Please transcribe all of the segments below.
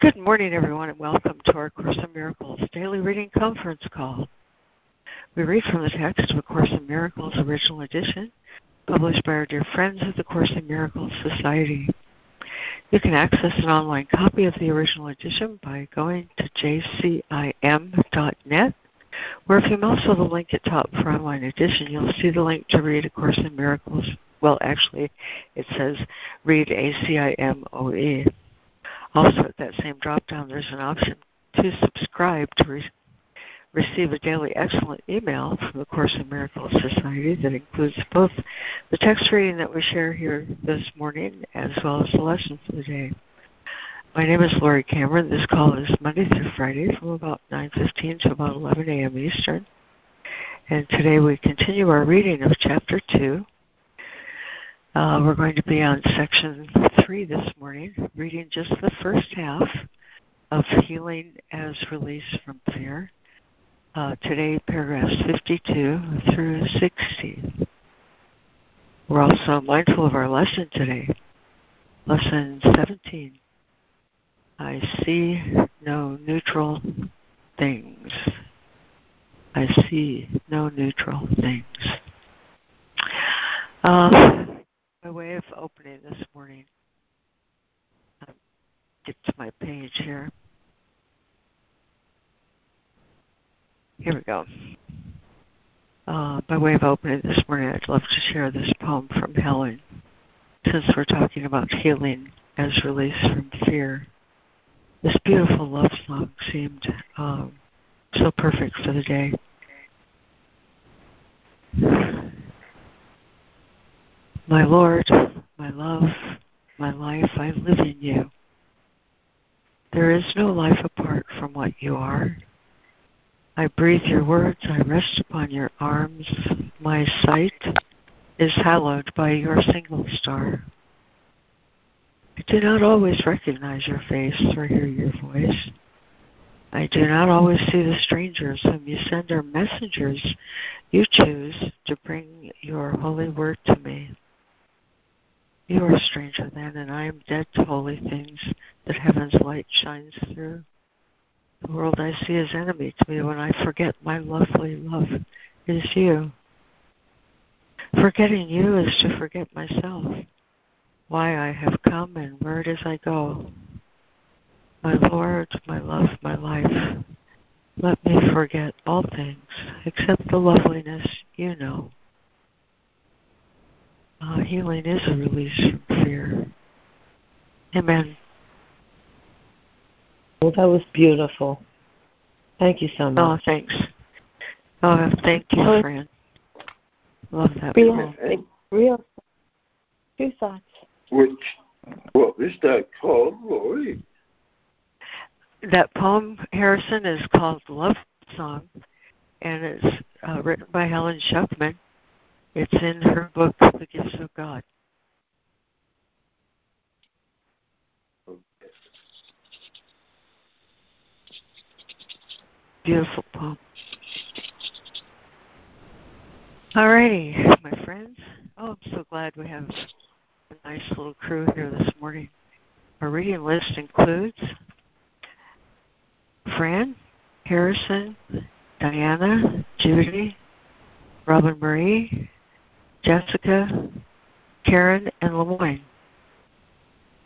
Good morning, everyone, and welcome to our Course in Miracles Daily Reading Conference Call. We read from the text of A Course in Miracles Original Edition, published by our dear friends of the Course in Miracles Society. You can access an online copy of the original edition by going to jcim.net, where if you mouse over the link at top for online edition, you'll see the link to read A Course in Miracles. Well, actually, it says read ACIMOE. Also, at that same drop down, there's an option to subscribe to re- receive a daily excellent email from the Course in Miracles Society that includes both the text reading that we share here this morning as well as the lesson for the day. My name is Laurie Cameron. This call is Monday through Friday from about 9.15 to about 11 a.m. Eastern. And today we continue our reading of Chapter 2 uh, we're going to be on section three this morning, reading just the first half of Healing as Release from Fear. Uh, today, paragraphs 52 through 60. We're also mindful of our lesson today, lesson 17. I see no neutral things. I see no neutral things. Uh, by way of opening this morning, I'll get to my page here. Here we go. Uh, by way of opening this morning, I'd love to share this poem from Helen, since we're talking about healing as release from fear. This beautiful love song seemed um, so perfect for the day. My Lord, my love, my life, I live in you. There is no life apart from what you are. I breathe your words, I rest upon your arms. My sight is hallowed by your single star. I do not always recognize your face or hear your voice. I do not always see the strangers whom you send or messengers you choose to bring your holy word to me. You are a stranger than, and I am dead to holy things that heaven's light shines through. The world I see is enemy to me when I forget my lovely love is you. Forgetting you is to forget myself, why I have come and where is I go. My Lord, my love, my life, let me forget all things except the loveliness you know. Uh, healing is a release from fear. Amen. Well, that was beautiful. Thank you so much. Oh, thanks. Oh, thank you, oh, friend. Love that real, poem. Real, two thoughts. Which, what was that called, Laurie? That poem, Harrison, is called Love Song, and it's uh, written by Helen Schucman it's in her book, The Gifts of God. Beautiful poem. Alrighty, my friends. Oh, I'm so glad we have a nice little crew here this morning. Our reading list includes Fran, Harrison, Diana, Judy, Robin Marie, Jessica, Karen, and Lemoyne.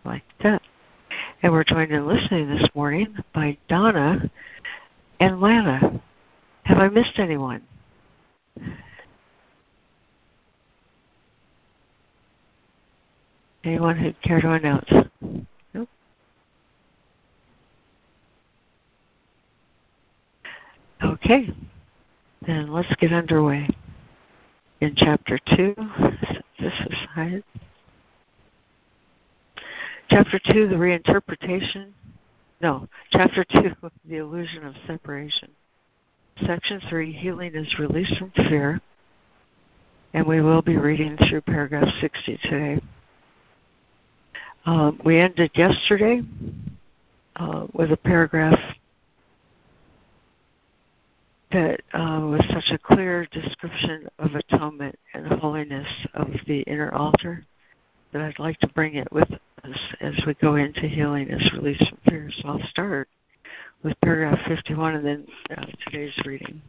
Like that. And we're joined in listening this morning by Donna and Lana. Have I missed anyone? Anyone who'd care to announce? Nope. Okay, then let's get underway in chapter 2. This aside. Chapter 2, the reinterpretation. No, chapter 2, the illusion of separation. Section 3, healing is released from fear. And we will be reading through paragraph 60 today. Um, we ended yesterday uh, with a paragraph that uh, was such a clear description of atonement and holiness of the inner altar. that I'd like to bring it with us as we go into healing is release from fear. So I'll start with paragraph 51 and then uh, today's reading.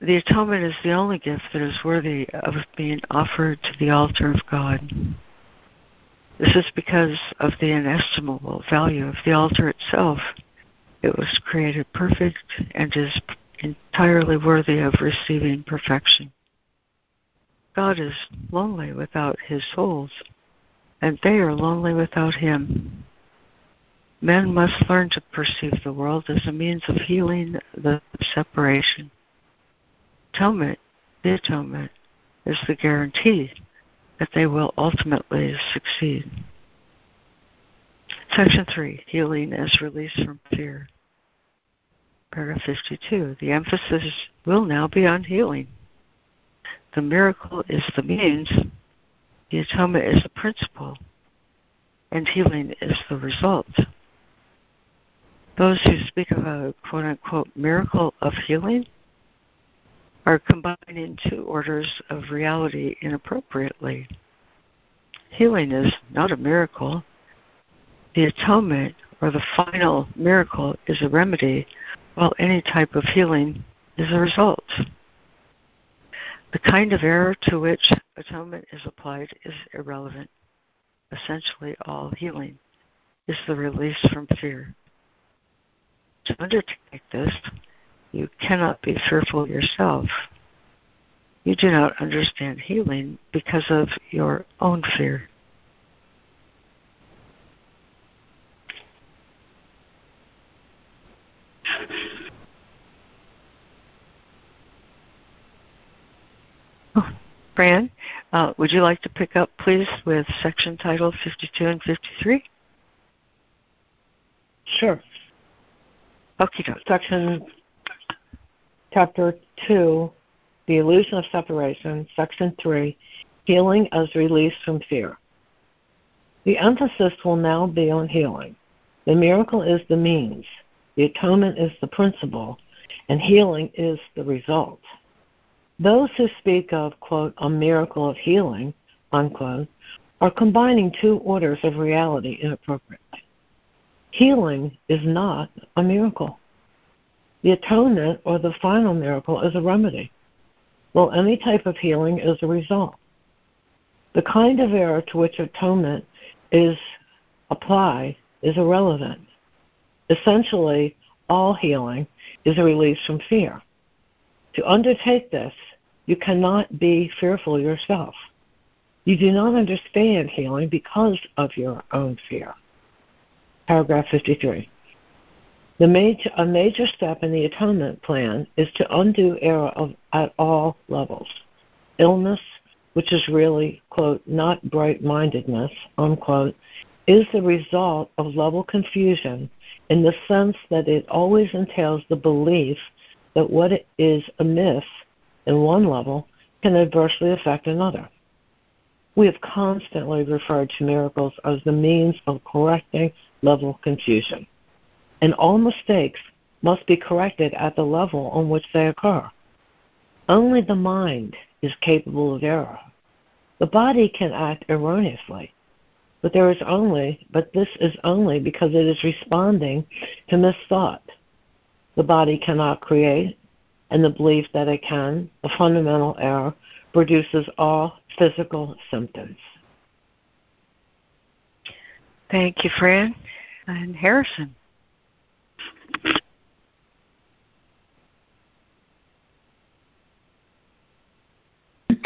The atonement is the only gift that is worthy of being offered to the altar of God. This is because of the inestimable value of the altar itself. It was created perfect and is entirely worthy of receiving perfection. God is lonely without his souls, and they are lonely without him. Men must learn to perceive the world as a means of healing the separation. Atonement, the atonement, is the guarantee that they will ultimately succeed. Section 3 Healing as Release from Fear. Paragraph 52 The emphasis will now be on healing. The miracle is the means, the atonement is the principle, and healing is the result. Those who speak of a quote unquote miracle of healing are combining two orders of reality inappropriately. Healing is not a miracle. The atonement or the final miracle is a remedy, while any type of healing is a result. The kind of error to which atonement is applied is irrelevant. Essentially, all healing is the release from fear. To undertake this, you cannot be fearful yourself. You do not understand healing because of your own fear. Oh, Fran, uh, would you like to pick up, please, with section title 52 and 53? Sure. Okay, Section Chapter 2, The Illusion of Separation, Section 3, Healing as Release from Fear. The emphasis will now be on healing. The miracle is the means, the atonement is the principle, and healing is the result. Those who speak of, quote, a miracle of healing, unquote, are combining two orders of reality inappropriately. Healing is not a miracle. The atonement or the final miracle is a remedy, while any type of healing is a result. The kind of error to which atonement is applied is irrelevant. Essentially, all healing is a release from fear. To undertake this, you cannot be fearful yourself. You do not understand healing because of your own fear. Paragraph 53. The major, a major step in the atonement plan is to undo error of, at all levels. Illness, which is really, quote, not bright mindedness, unquote, is the result of level confusion in the sense that it always entails the belief that what is amiss in one level can adversely affect another. We have constantly referred to miracles as the means of correcting level confusion and all mistakes must be corrected at the level on which they occur. Only the mind is capable of error. The body can act erroneously, but there is only but this is only because it is responding to misthought. The body cannot create, and the belief that it can, a fundamental error, produces all physical symptoms. Thank you, Fran. And Harrison.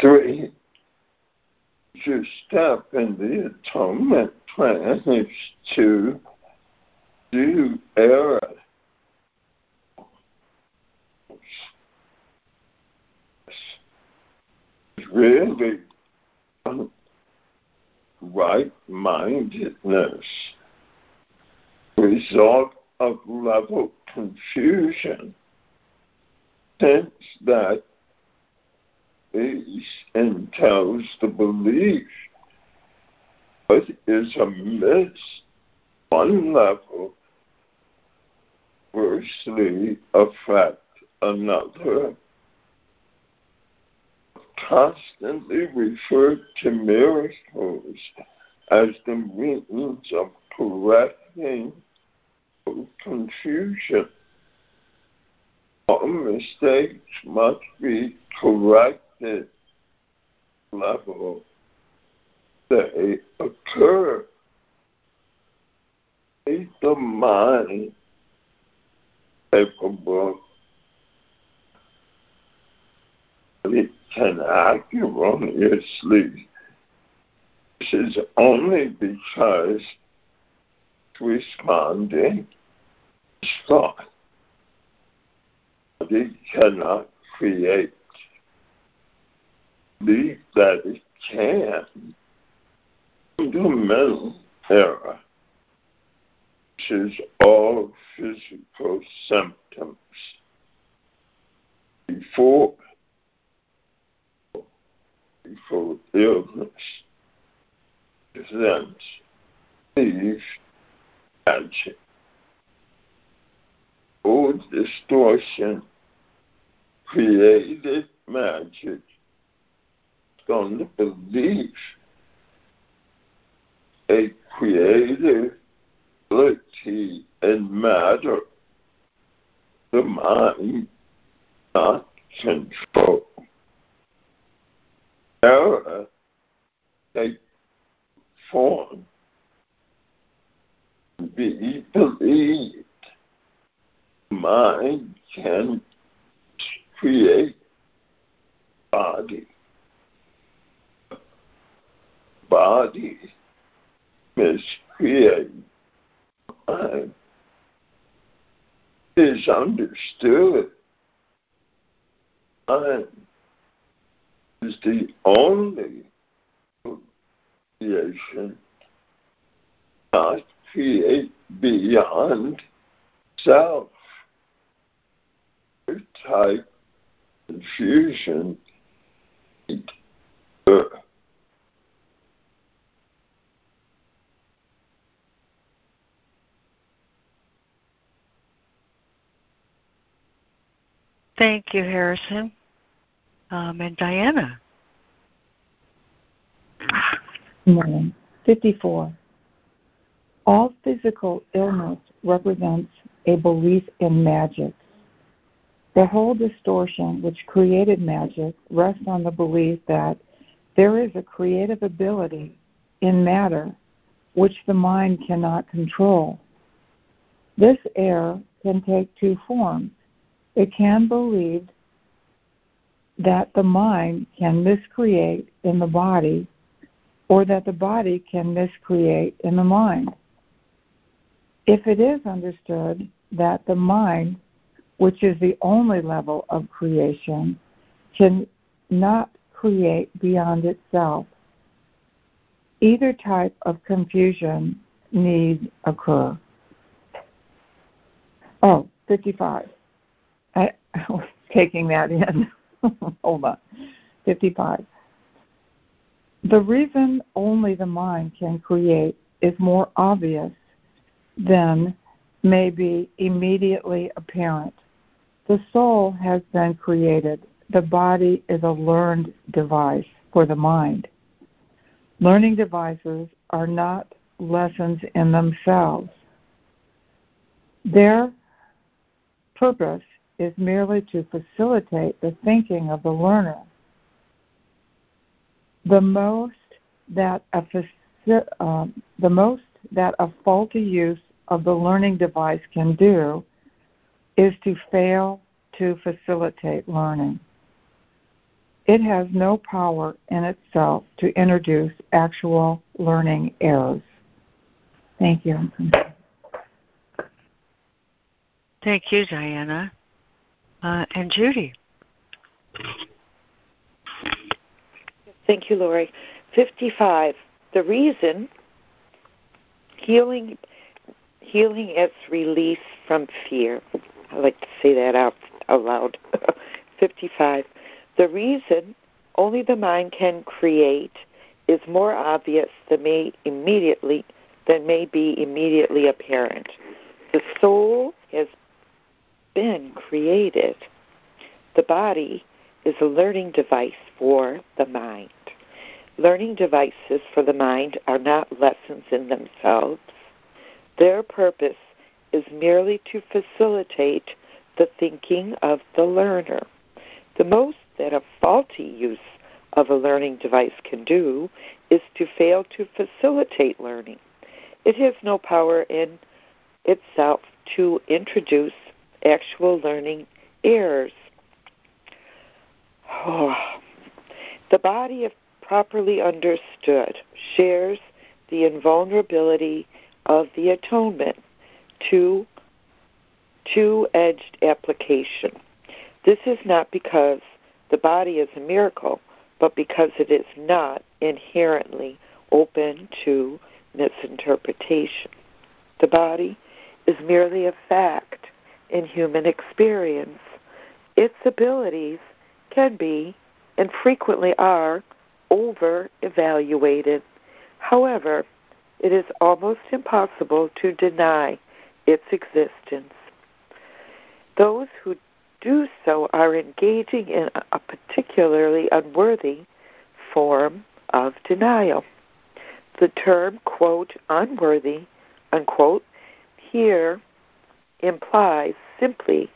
Three, to step in the atonement plan is to do error. Really right mindedness result of level confusion, since that is entails the belief. What is amiss one level firstly affect another. Constantly refer to miracles as the means of correcting confusion. All mistakes must be corrected level they occur. Make the mind capable it can act erroneously. This is only because responding is thought. It cannot create. Believe that it can. Fundamental error. This is all physical symptoms. Before before illness presents these magic. Old distortion created magic on the belief a creative ability matter. The mind not control. Error take form. Be believed. Mind can create body body miscreate mind is understood mind is the only creation not create beyond self. Type confusion. Thank you, Harrison. Um, and Diana. Good Morning. 54. All physical illness represents a belief in magic. The whole distortion which created magic rests on the belief that there is a creative ability in matter which the mind cannot control. This error can take two forms. It can believe that the mind can miscreate in the body or that the body can miscreate in the mind. If it is understood that the mind, which is the only level of creation, can not create beyond itself, either type of confusion need occur. Oh, 55. Taking that in. Hold on. 55. The reason only the mind can create is more obvious than may be immediately apparent. The soul has been created. The body is a learned device for the mind. Learning devices are not lessons in themselves. Their purpose is merely to facilitate the thinking of the learner. The most that a, uh, the most that a faulty use of the learning device can do is to fail to facilitate learning. It has no power in itself to introduce actual learning errors. Thank you. Thank you, Diana. Uh, and Judy. Thank you, Laurie. 55. The reason healing healing is release from fear. I like to say that out, out loud. 55. The reason only the mind can create is more obvious than may immediately than may be immediately apparent. The soul has been created. The body is a learning device for the mind. Learning devices for the mind are not lessons in themselves. Their purpose is merely to facilitate the thinking of the learner. The most that a faulty use of a learning device can do is to fail to facilitate learning. It has no power in itself to introduce actual learning errors. Oh. The body, if properly understood, shares the invulnerability of the atonement to two edged application. This is not because the body is a miracle, but because it is not inherently open to misinterpretation. The body is merely a fact in human experience. Its abilities can be, and frequently are, over evaluated. However, it is almost impossible to deny its existence. Those who do so are engaging in a particularly unworthy form of denial. The term, quote, unworthy, unquote, here implies simply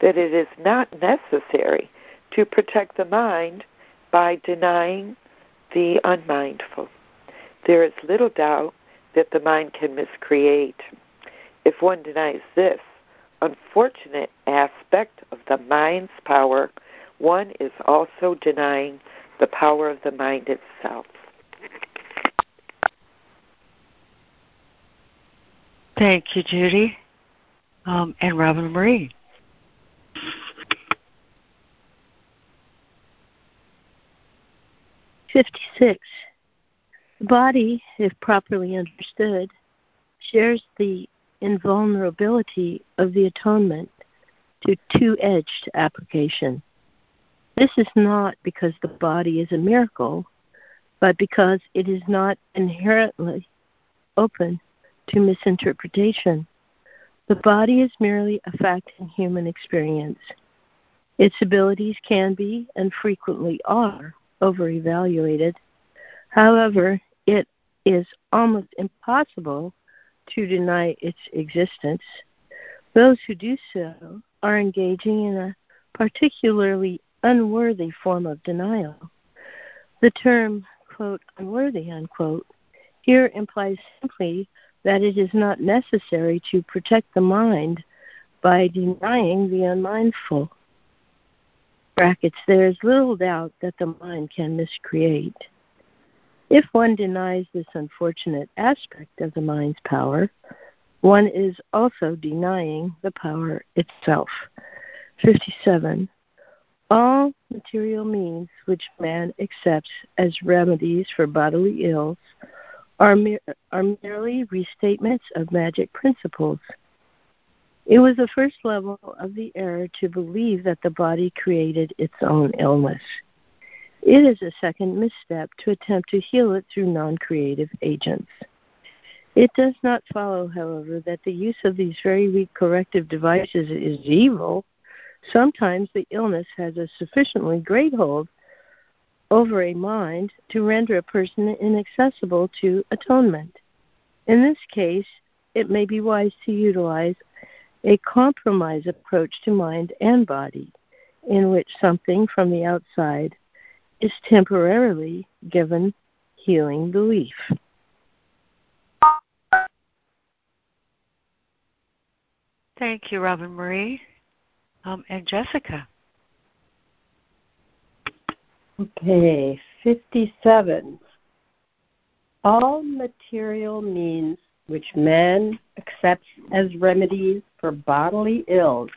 that it is not necessary to protect the mind by denying the unmindful. There is little doubt that the mind can miscreate. If one denies this unfortunate aspect of the mind's power, one is also denying the power of the mind itself. Thank you, Judy. Um, and Robin Marie. Fifty-six. The body, if properly understood, shares the invulnerability of the atonement to two edged application. This is not because the body is a miracle, but because it is not inherently open to misinterpretation. The body is merely a fact in human experience. Its abilities can be, and frequently are, overevaluated. However, it is almost impossible to deny its existence. Those who do so are engaging in a particularly unworthy form of denial. The term, quote, unworthy, unquote, here implies simply that it is not necessary to protect the mind by denying the unmindful. Brackets, there is little doubt that the mind can miscreate. If one denies this unfortunate aspect of the mind's power, one is also denying the power itself. 57. All material means which man accepts as remedies for bodily ills are, mer- are merely restatements of magic principles. It was the first level of the error to believe that the body created its own illness. It is a second misstep to attempt to heal it through non creative agents. It does not follow, however, that the use of these very weak corrective devices is evil. Sometimes the illness has a sufficiently great hold over a mind to render a person inaccessible to atonement. In this case, it may be wise to utilize a compromise approach to mind and body, in which something from the outside is temporarily given healing belief. Thank you, Robin Marie. Um, and Jessica. Okay, 57. All material means which man accepts as remedies for bodily ills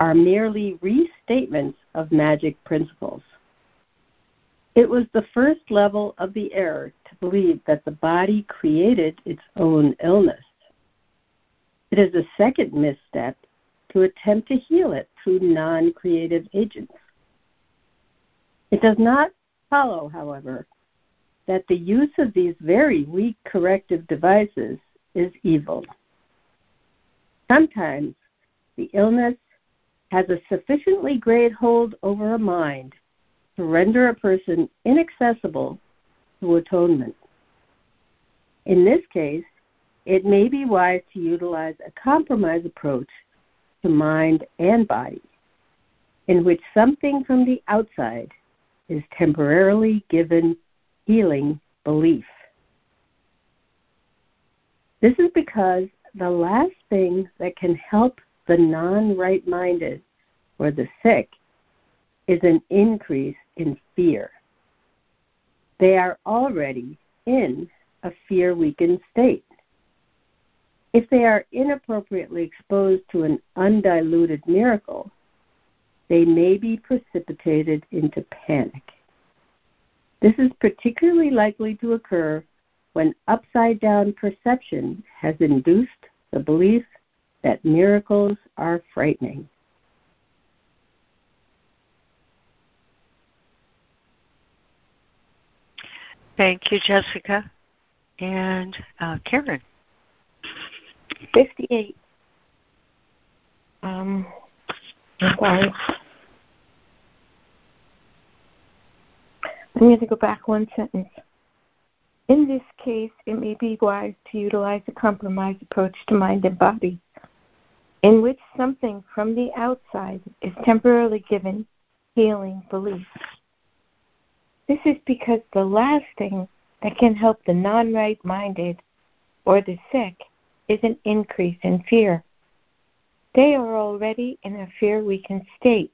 are merely restatements of magic principles. It was the first level of the error to believe that the body created its own illness. It is a second misstep to attempt to heal it through non creative agents. It does not follow, however, that the use of these very weak corrective devices is evil. Sometimes the illness has a sufficiently great hold over a mind to render a person inaccessible to atonement. In this case, it may be wise to utilize a compromise approach to mind and body, in which something from the outside is temporarily given healing belief. This is because the last thing that can help the non right minded or the sick is an increase in fear. They are already in a fear weakened state. If they are inappropriately exposed to an undiluted miracle, they may be precipitated into panic. This is particularly likely to occur when upside down perception has induced the belief that miracles are frightening. Thank you, Jessica. And uh, Karen. 58. Um, I'm sorry. I'm going to go back one sentence. In this case, it may be wise to utilize a compromise approach to mind and body, in which something from the outside is temporarily given healing belief. This is because the last thing that can help the non right minded or the sick is an increase in fear. They are already in a fear weakened state.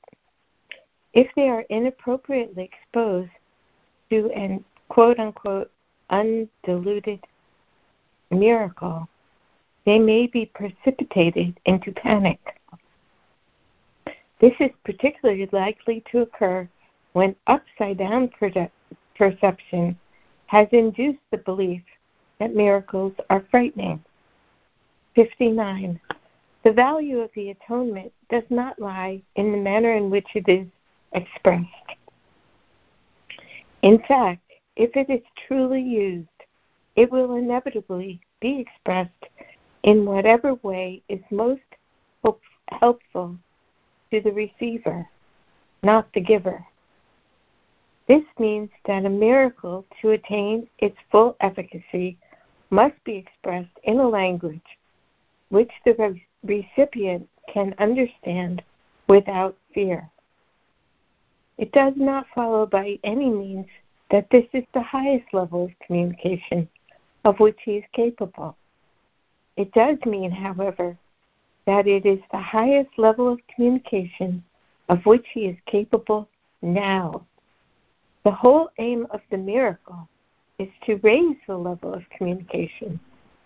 If they are inappropriately exposed to an quote unquote undiluted miracle, they may be precipitated into panic. This is particularly likely to occur when upside down perception has induced the belief that miracles are frightening. 59. The value of the atonement does not lie in the manner in which it is expressed. In fact, if it is truly used, it will inevitably be expressed in whatever way is most helpful to the receiver, not the giver. This means that a miracle, to attain its full efficacy, must be expressed in a language which the recipient can understand without fear. It does not follow by any means that this is the highest level of communication of which he is capable. It does mean, however, that it is the highest level of communication of which he is capable now. The whole aim of the miracle is to raise the level of communication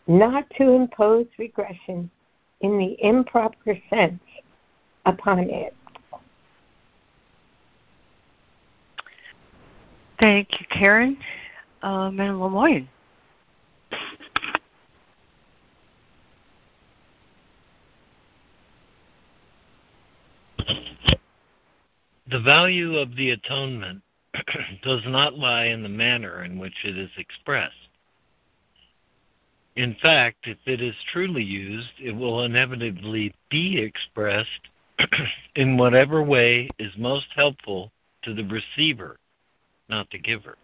not to impose regression in the improper sense upon it. Thank you, Karen. Um, and Lemoyne. The value of the atonement does not lie in the manner in which it is expressed. In fact, if it is truly used, it will inevitably be expressed in whatever way is most helpful to the receiver, not the giver.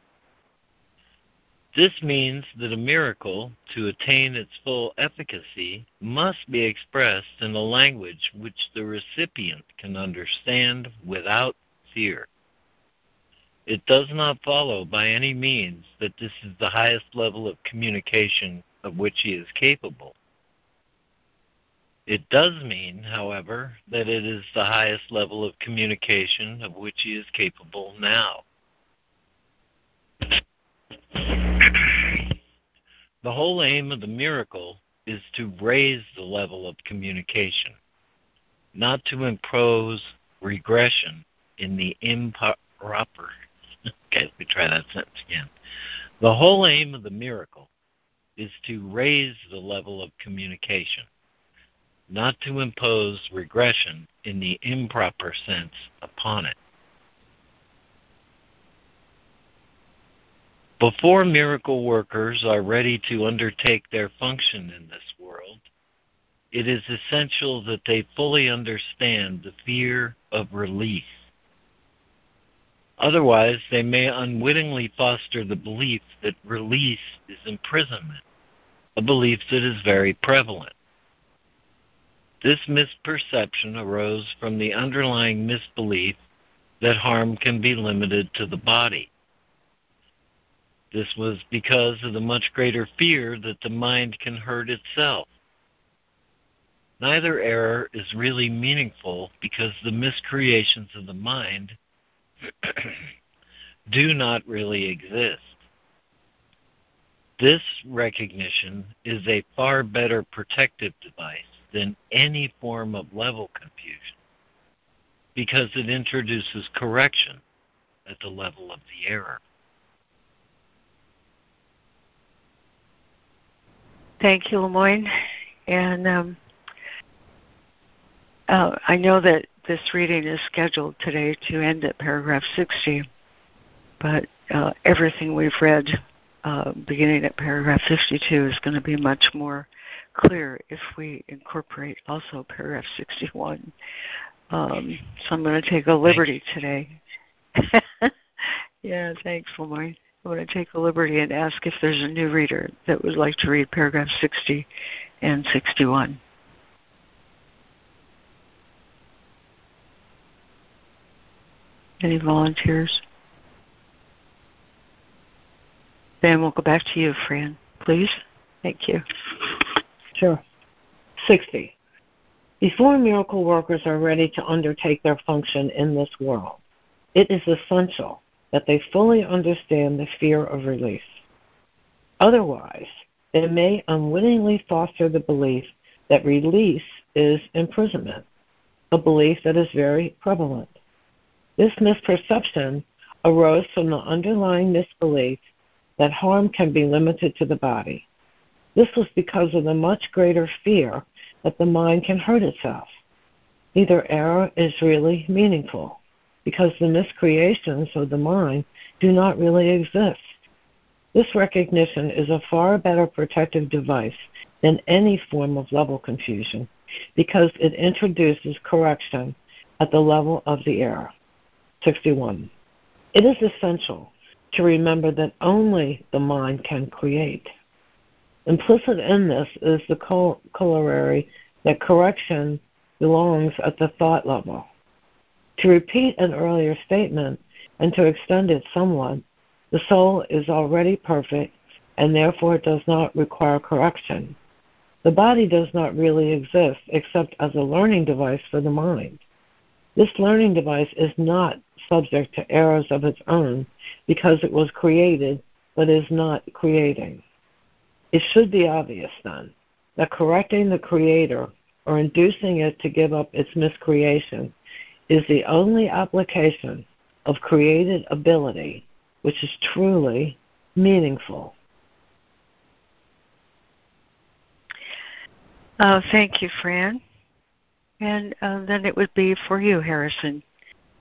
This means that a miracle, to attain its full efficacy, must be expressed in a language which the recipient can understand without fear. It does not follow by any means that this is the highest level of communication of which he is capable. It does mean, however, that it is the highest level of communication of which he is capable now. The whole aim of the miracle is to raise the level of communication, not to impose regression in the improper. okay, let me try that sentence again. The whole aim of the miracle is to raise the level of communication, not to impose regression in the improper sense upon it. Before miracle workers are ready to undertake their function in this world, it is essential that they fully understand the fear of release. Otherwise, they may unwittingly foster the belief that release is imprisonment, a belief that is very prevalent. This misperception arose from the underlying misbelief that harm can be limited to the body. This was because of the much greater fear that the mind can hurt itself. Neither error is really meaningful because the miscreations of the mind do not really exist. This recognition is a far better protective device than any form of level confusion because it introduces correction at the level of the error. Thank you, Lemoyne. And um, uh, I know that this reading is scheduled today to end at paragraph 60, but uh, everything we've read uh, beginning at paragraph 52 is going to be much more clear if we incorporate also paragraph 61. Um, so I'm going to take a liberty today. yeah, thanks, Lemoyne. I'm going to take a liberty and ask if there's a new reader that would like to read paragraph 60 and 61. Any volunteers? Then we'll go back to you, Fran, please. Thank you. Sure. 60. Before miracle workers are ready to undertake their function in this world, it is essential that they fully understand the fear of release. Otherwise, they may unwittingly foster the belief that release is imprisonment, a belief that is very prevalent. This misperception arose from the underlying misbelief that harm can be limited to the body. This was because of the much greater fear that the mind can hurt itself. Neither error is really meaningful because the miscreations of the mind do not really exist. This recognition is a far better protective device than any form of level confusion because it introduces correction at the level of the error. 61. It is essential to remember that only the mind can create. Implicit in this is the corollary that correction belongs at the thought level. To repeat an earlier statement and to extend it somewhat, the soul is already perfect and therefore does not require correction. The body does not really exist except as a learning device for the mind. This learning device is not subject to errors of its own because it was created but is not creating. It should be obvious then that correcting the Creator or inducing it to give up its miscreation is the only application of created ability which is truly meaningful. Uh, thank you, Fran. And uh, then it would be for you, Harrison.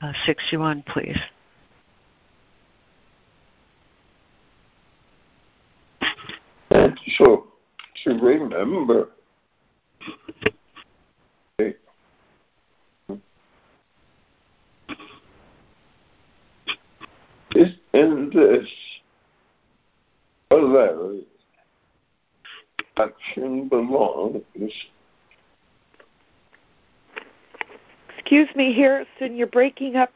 Uh, 61, please. And so to remember is in this polarity action belongs Excuse me, Harrison, you're breaking up.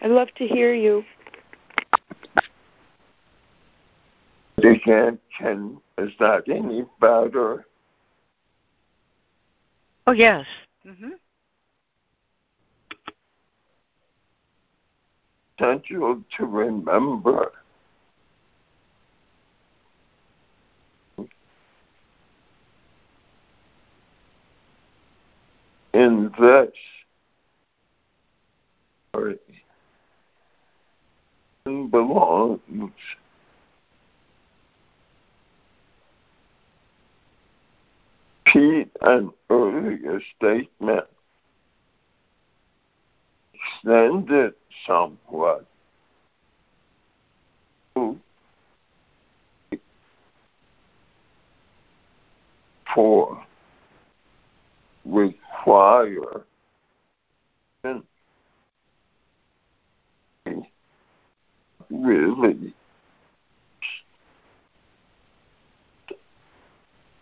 I'd love to hear you. Again, can is that any better? Oh yes. Mm-hmm. Essential to remember. In this belongs. Pete an earlier statement extended somewhat therefore require really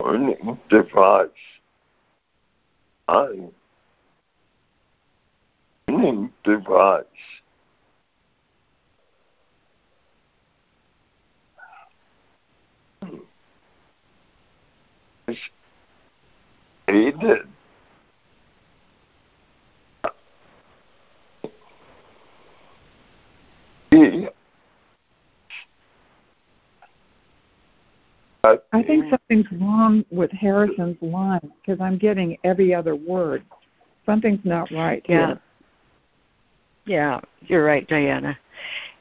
learning device. I learning device. It's aided he I think something's wrong with Harrison's line because I'm getting every other word. Something's not right. Yeah. Here. Yeah, you're right, Diana.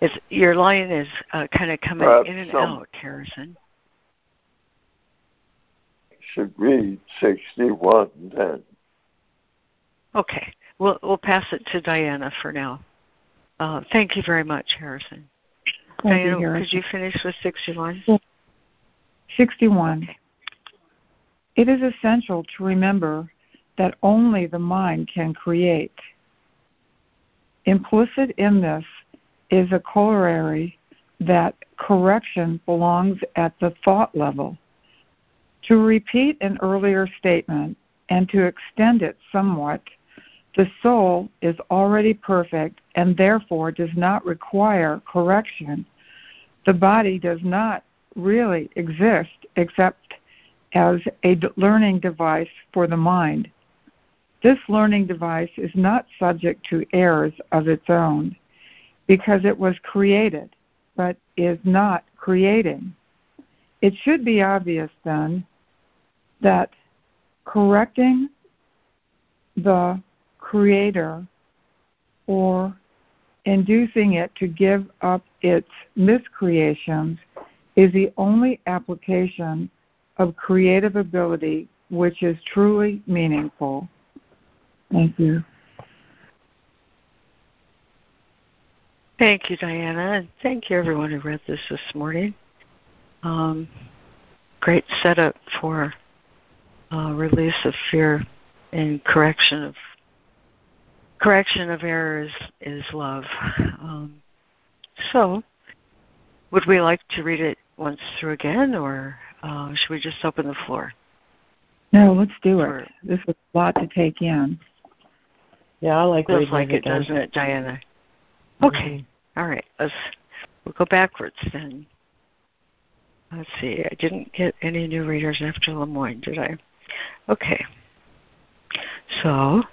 It's your line is uh, kind of coming Perhaps in and some- out, Harrison. should read 61 then. Okay, we'll we'll pass it to Diana for now. Uh, thank you very much, Harrison. Thank Diana, you, Harrison. could you finish with 61? 61. Okay. It is essential to remember that only the mind can create. Implicit in this is a corollary that correction belongs at the thought level. To repeat an earlier statement and to extend it somewhat, the soul is already perfect and therefore does not require correction. The body does not really exist except as a learning device for the mind. This learning device is not subject to errors of its own because it was created, but is not creating. It should be obvious then that correcting the creator or inducing it to give up its miscreations is the only application of creative ability which is truly meaningful. Thank you. Thank you, Diana, and thank you everyone who read this this morning. Um, great setup for uh, release of fear and correction of correction of errors is love. Um, so, would we like to read it once through again, or uh, should we just open the floor? No, let's do it. This is a lot to take in. Yeah, I like Feels like it again. doesn't it, Diana? Okay. All right. Let's we'll go backwards then. Let's see. I didn't get any new readers after Lemoyne, did I? Okay. So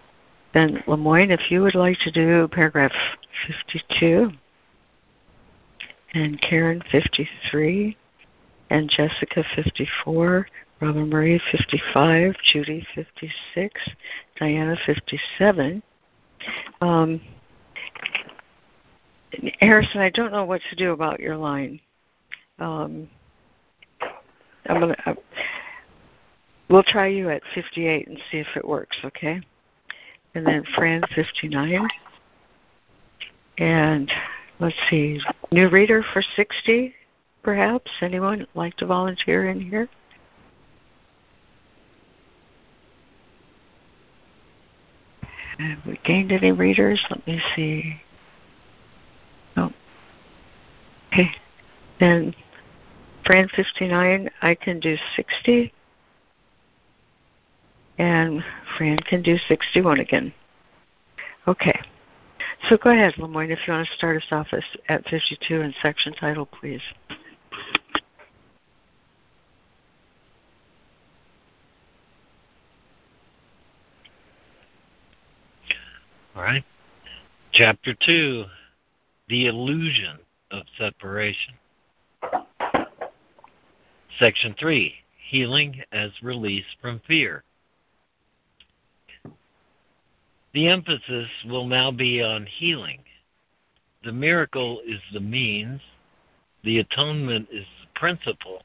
then, Lemoyne, if you would like to do paragraph 52, and Karen 53, and Jessica 54, Robin Marie 55, Judy 56, Diana 57. Um, Harrison, I don't know what to do about your line. Um, I'm gonna. Uh, we'll try you at 58 and see if it works. Okay. And then Fran 59. And let's see, new reader for 60, perhaps. Anyone like to volunteer in here? Have we gained any readers? Let me see. No. Okay. Then Fran 59, I can do 60. And Fran can do 61 again. Okay. So go ahead, Lemoyne, if you want to start us off at 52 and section title, please. All right. Chapter 2 The Illusion of Separation. Section 3 Healing as Release from Fear. The emphasis will now be on healing. The miracle is the means, the atonement is the principle,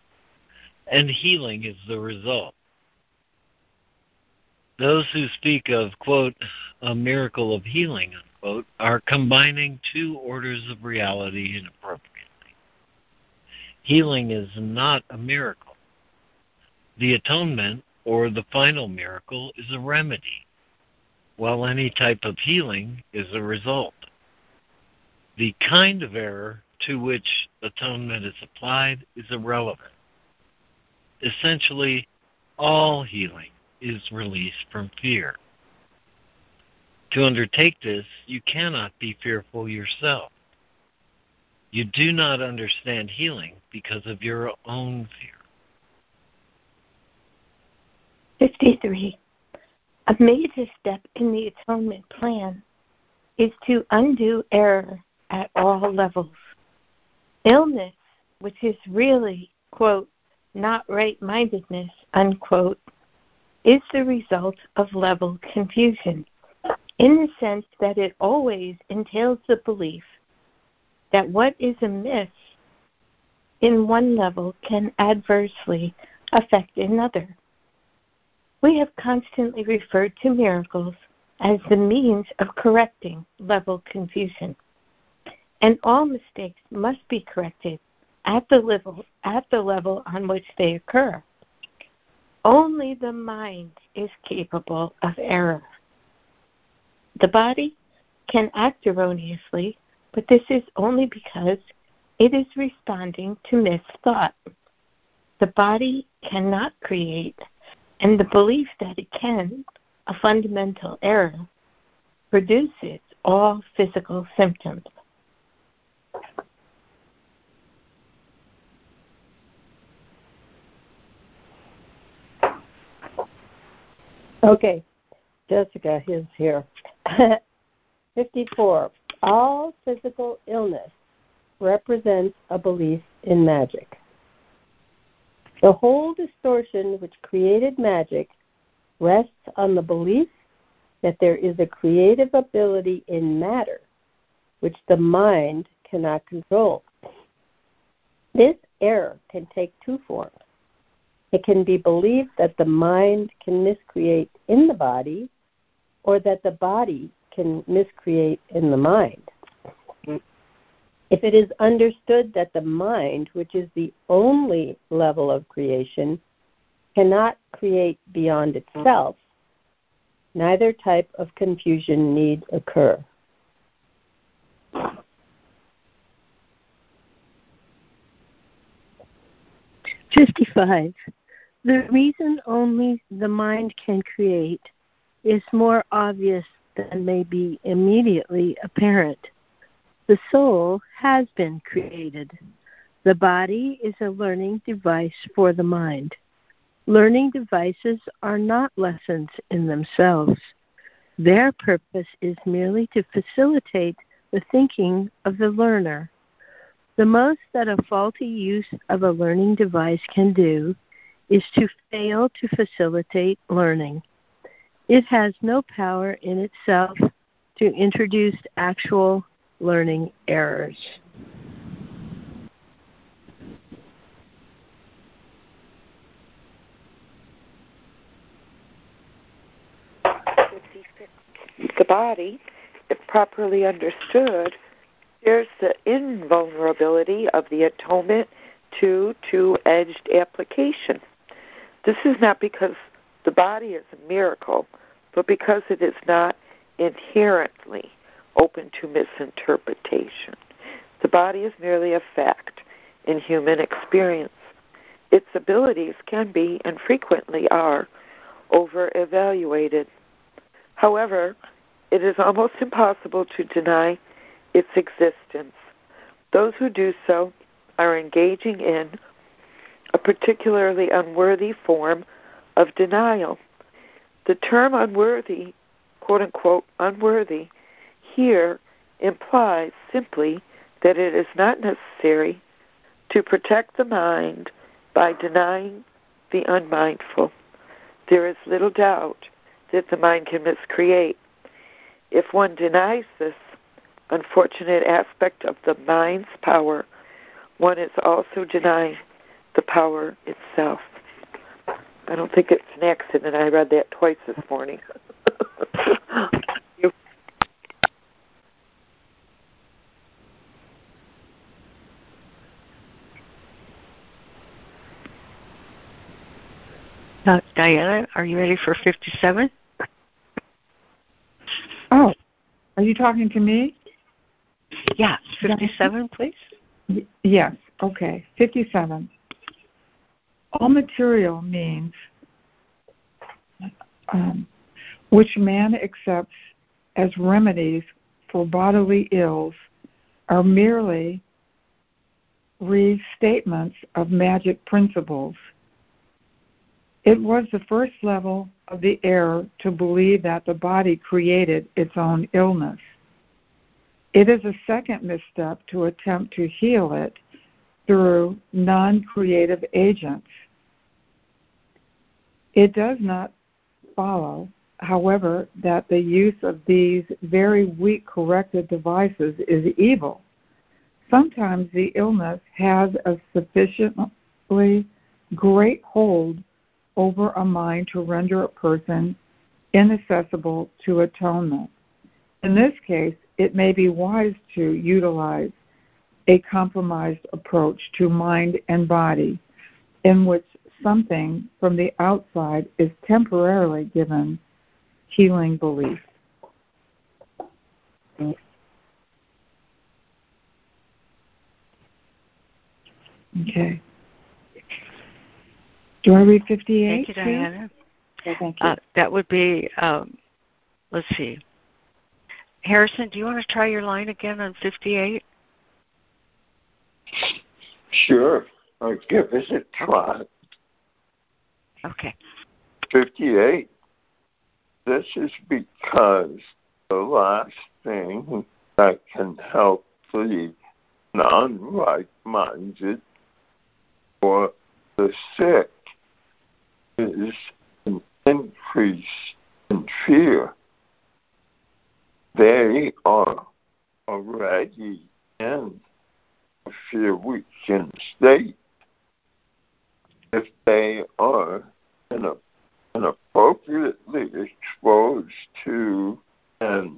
and healing is the result. Those who speak of, quote, a miracle of healing, unquote, are combining two orders of reality inappropriately. Healing is not a miracle. The atonement or the final miracle is a remedy, while any type of healing is a result. The kind of error to which atonement is applied is irrelevant. Essentially, all healing is release from fear. To undertake this, you cannot be fearful yourself. You do not understand healing because of your own fear. 53. A major step in the atonement plan is to undo error at all levels. Illness, which is really, quote, not right mindedness, unquote, is the result of level confusion in the sense that it always entails the belief that what is amiss in one level can adversely affect another. We have constantly referred to miracles as the means of correcting level confusion. And all mistakes must be corrected at the level at the level on which they occur. Only the mind is capable of error. The body can act erroneously, but this is only because it is responding to misthought. The body cannot create, and the belief that it can, a fundamental error, produces all physical symptoms. Okay, Jessica is here. 54. All physical illness represents a belief in magic. The whole distortion which created magic rests on the belief that there is a creative ability in matter which the mind cannot control. This error can take two forms. It can be believed that the mind can miscreate in the body or that the body can miscreate in the mind. If it is understood that the mind, which is the only level of creation, cannot create beyond itself, neither type of confusion need occur. Fifty-five. The reason only the mind can create is more obvious than may be immediately apparent. The soul has been created. The body is a learning device for the mind. Learning devices are not lessons in themselves. Their purpose is merely to facilitate the thinking of the learner. The most that a faulty use of a learning device can do is to fail to facilitate learning. It has no power in itself to introduce actual learning errors. The body, if properly understood, shares the invulnerability of the atonement to two edged application. This is not because the body is a miracle, but because it is not inherently open to misinterpretation. The body is merely a fact in human experience. Its abilities can be, and frequently are, over evaluated. However, it is almost impossible to deny its existence. Those who do so are engaging in particularly unworthy form of denial. The term unworthy, quote unquote, unworthy, here implies simply that it is not necessary to protect the mind by denying the unmindful. There is little doubt that the mind can miscreate. If one denies this unfortunate aspect of the mind's power, one is also denying the power itself. I don't think it's an accident. I read that twice this morning. Uh, Diana, are you ready for 57? Oh, are you talking to me? Yeah, 57, please. Y- Yes, okay. 57. All material means um, which man accepts as remedies for bodily ills are merely restatements of magic principles. It was the first level of the error to believe that the body created its own illness. It is a second misstep to attempt to heal it through non creative agents. It does not follow, however, that the use of these very weak corrective devices is evil. Sometimes the illness has a sufficiently great hold over a mind to render a person inaccessible to atonement. In this case, it may be wise to utilize a compromised approach to mind and body in which something from the outside is temporarily given healing belief. Okay. Do I read 58? Thank you. Diana. Okay, thank you. Uh, that would be, um, let's see. Harrison, do you want to try your line again on 58? Sure. I'll give it a try. Okay. 58. This is because the last thing that can help the non right minded or the sick is an increase in fear. They are already in a fear weakened state. If they are in a, inappropriately exposed to an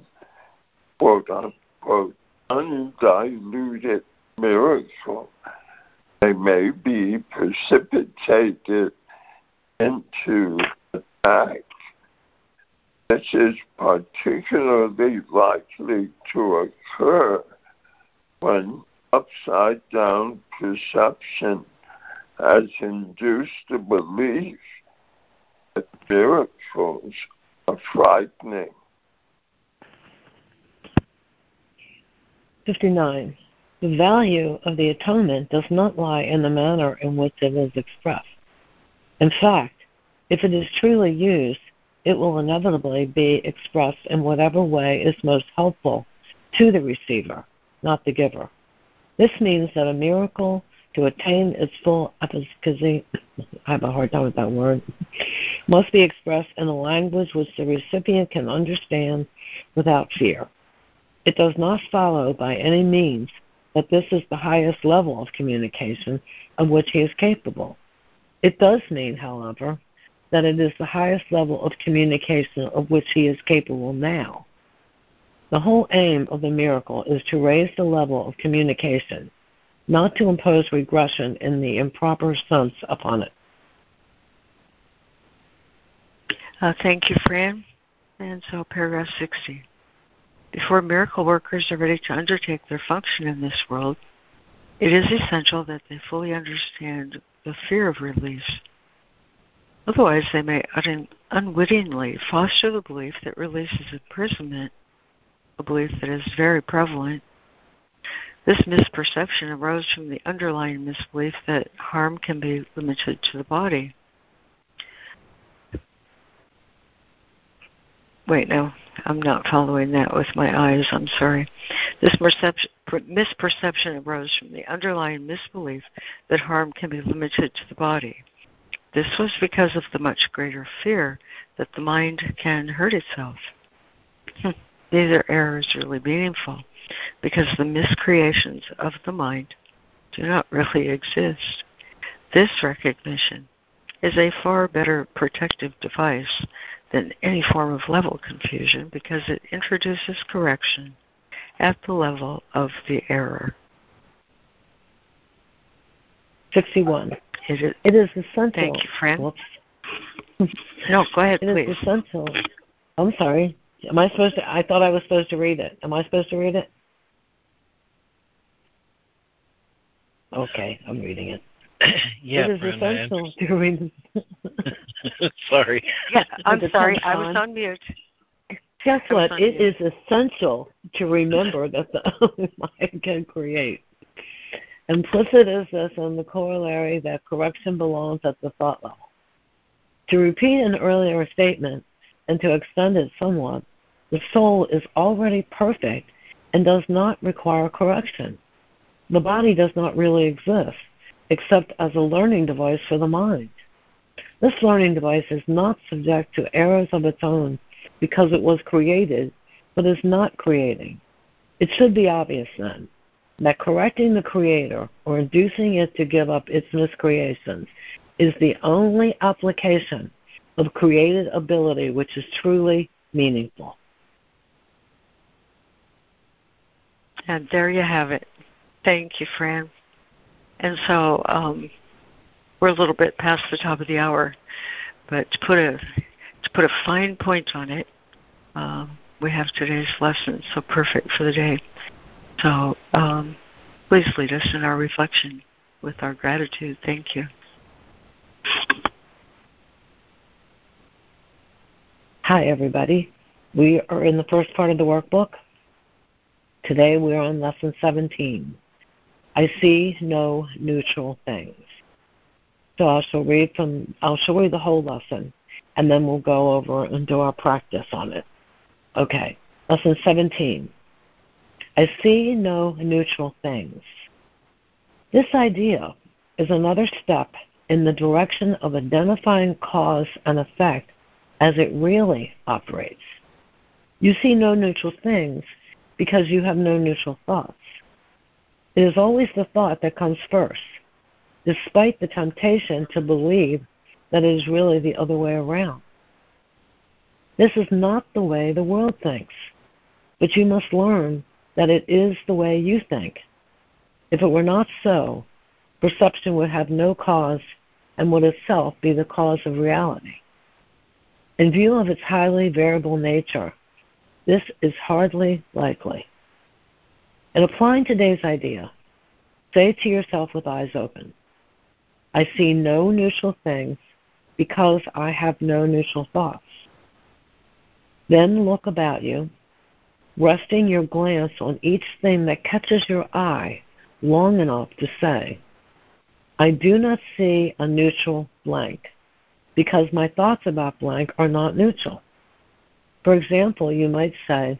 quote unquote undiluted miracle, they may be precipitated into attack. This is particularly likely to occur when upside down perception has induced the belief miracles are frightening. 59. The value of the atonement does not lie in the manner in which it is expressed. In fact, if it is truly used, it will inevitably be expressed in whatever way is most helpful to the receiver, not the giver. This means that a miracle to attain its full efficacy, I have a hard time with that word, must be expressed in a language which the recipient can understand without fear. It does not follow by any means that this is the highest level of communication of which he is capable. It does mean, however, that it is the highest level of communication of which he is capable now. The whole aim of the miracle is to raise the level of communication, not to impose regression in the improper sense upon it. Uh, thank you, Fran. And so, paragraph 60. Before miracle workers are ready to undertake their function in this world, it is essential that they fully understand the fear of release. Otherwise, they may un- unwittingly foster the belief that release is imprisonment, a belief that is very prevalent. This misperception arose from the underlying misbelief that harm can be limited to the body. Wait, no, I'm not following that with my eyes. I'm sorry. This misperception arose from the underlying misbelief that harm can be limited to the body. This was because of the much greater fear that the mind can hurt itself. Hmm, neither error is really meaningful because the miscreations of the mind do not really exist. This recognition is a far better protective device than any form of level confusion because it introduces correction at the level of the error. 61. It is, It is essential. thank you, Fran. Whoops. no, go ahead, it please. is essential. I'm sorry. Am I supposed to? I thought I was supposed to read it. Am I supposed to read it? Okay, I'm reading it. yeah, it is Brenda, I essential to read. Sorry. Yeah, I'm sorry. I was on? on mute. Guess I'm what? sorry, It yes. is essential to remember that the only mind can create. Implicit is this in the corollary that correction belongs at the thought level. To repeat an earlier statement and to extend it somewhat, the soul is already perfect and does not require correction. The body does not really exist except as a learning device for the mind. This learning device is not subject to errors of its own because it was created, but is not creating. It should be obvious then that correcting the Creator or inducing it to give up its miscreations is the only application of created ability which is truly meaningful. And there you have it. Thank you, Fran. And so um, we're a little bit past the top of the hour, but to put a to put a fine point on it, um, we have today's lesson so perfect for the day. So um, please lead us in our reflection with our gratitude. Thank you. Hi, everybody. We are in the first part of the workbook. Today we're on lesson 17. I see no neutral things. So I shall read from I shall read the whole lesson and then we'll go over and do our practice on it. Okay. Lesson 17. I see no neutral things. This idea is another step in the direction of identifying cause and effect as it really operates. You see no neutral things because you have no neutral thoughts. It is always the thought that comes first, despite the temptation to believe that it is really the other way around. This is not the way the world thinks, but you must learn that it is the way you think. If it were not so, perception would have no cause and would itself be the cause of reality. In view of its highly variable nature, this is hardly likely. In applying today's idea, say to yourself with eyes open, I see no neutral things because I have no neutral thoughts. Then look about you, resting your glance on each thing that catches your eye long enough to say, I do not see a neutral blank because my thoughts about blank are not neutral. For example, you might say,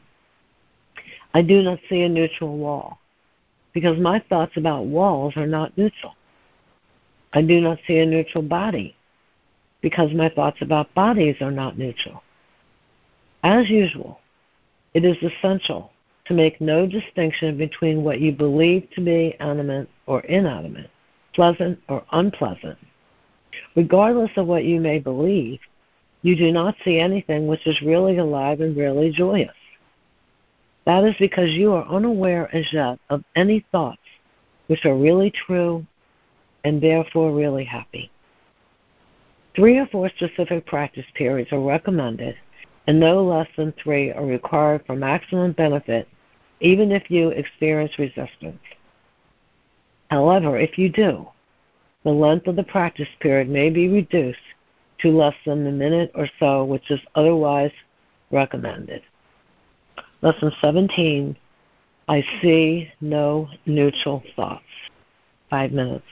I do not see a neutral wall because my thoughts about walls are not neutral. I do not see a neutral body because my thoughts about bodies are not neutral. As usual, it is essential to make no distinction between what you believe to be animate or inanimate, pleasant or unpleasant. Regardless of what you may believe, you do not see anything which is really alive and really joyous. That is because you are unaware as yet of any thoughts which are really true and therefore really happy. Three or four specific practice periods are recommended, and no less than three are required for maximum benefit, even if you experience resistance. However, if you do, the length of the practice period may be reduced to less than a minute or so, which is otherwise recommended. Lesson 17 I see no neutral thoughts. Five minutes.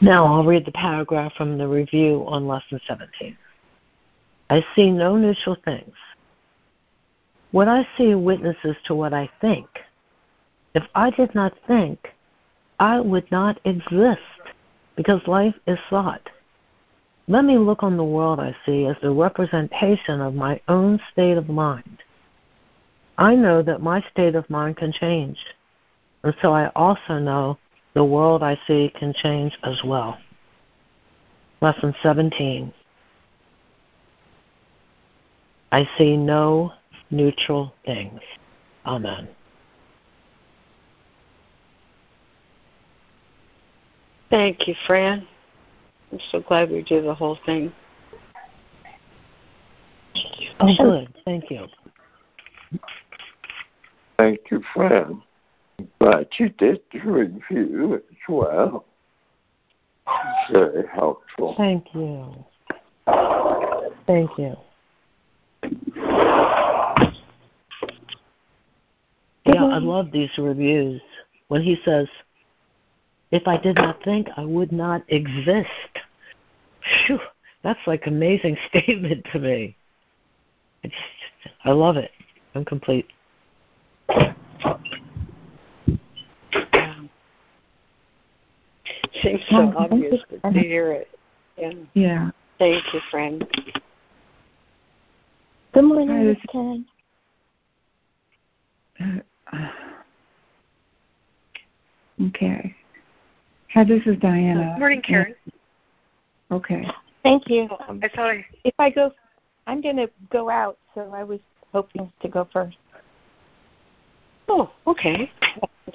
Now I'll read the paragraph from the review on Lesson 17. I see no neutral things. What I see witnesses to what I think. If I did not think, I would not exist because life is thought. Let me look on the world I see as the representation of my own state of mind. I know that my state of mind can change, and so I also know the world I see can change as well. Lesson 17. I see no neutral things. Amen. Thank you, Fran. I'm so glad we did the whole thing. Thank you. Oh, good. Thank you. Thank you, Fran. Glad you did review as well. Very helpful. Thank you. Thank you. Yeah, I love these reviews. When he says, if I did not think, I would not exist. Phew, that's like amazing statement to me. I, just, I love it. I'm complete. Seems so obvious to hear it. Yeah. Yeah. Thank you, friend. Good morning, Miss Karen. Uh, okay. Hi, this is Diana. Good morning, Karen. Okay. Thank you. Um, I thought I, if I go, I'm going to go out, so I was hoping to go first. Oh, okay.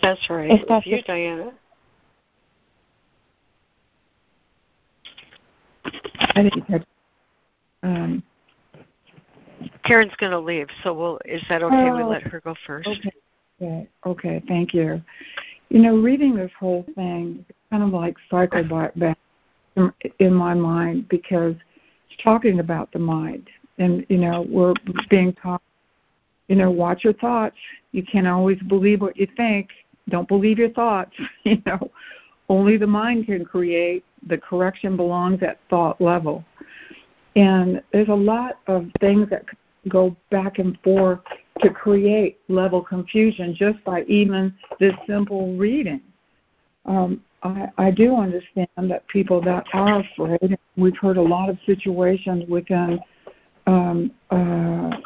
That's right. That's you. Diana. I think that, um, Karen's going to leave, so we'll. Is that okay? we Oh, let her go first. Okay. Okay. Okay. Thank you. You know, reading this whole thing it's kind of like cycle back in my mind because it's talking about the mind, and you know, we're being taught. You know, watch your thoughts. You can't always believe what you think. Don't believe your thoughts. You know, only the mind can create. The correction belongs at thought level. And there's a lot of things that go back and forth to create level confusion just by even this simple reading. Um, I, I do understand that people that are afraid, we've heard a lot of situations within, um, uh,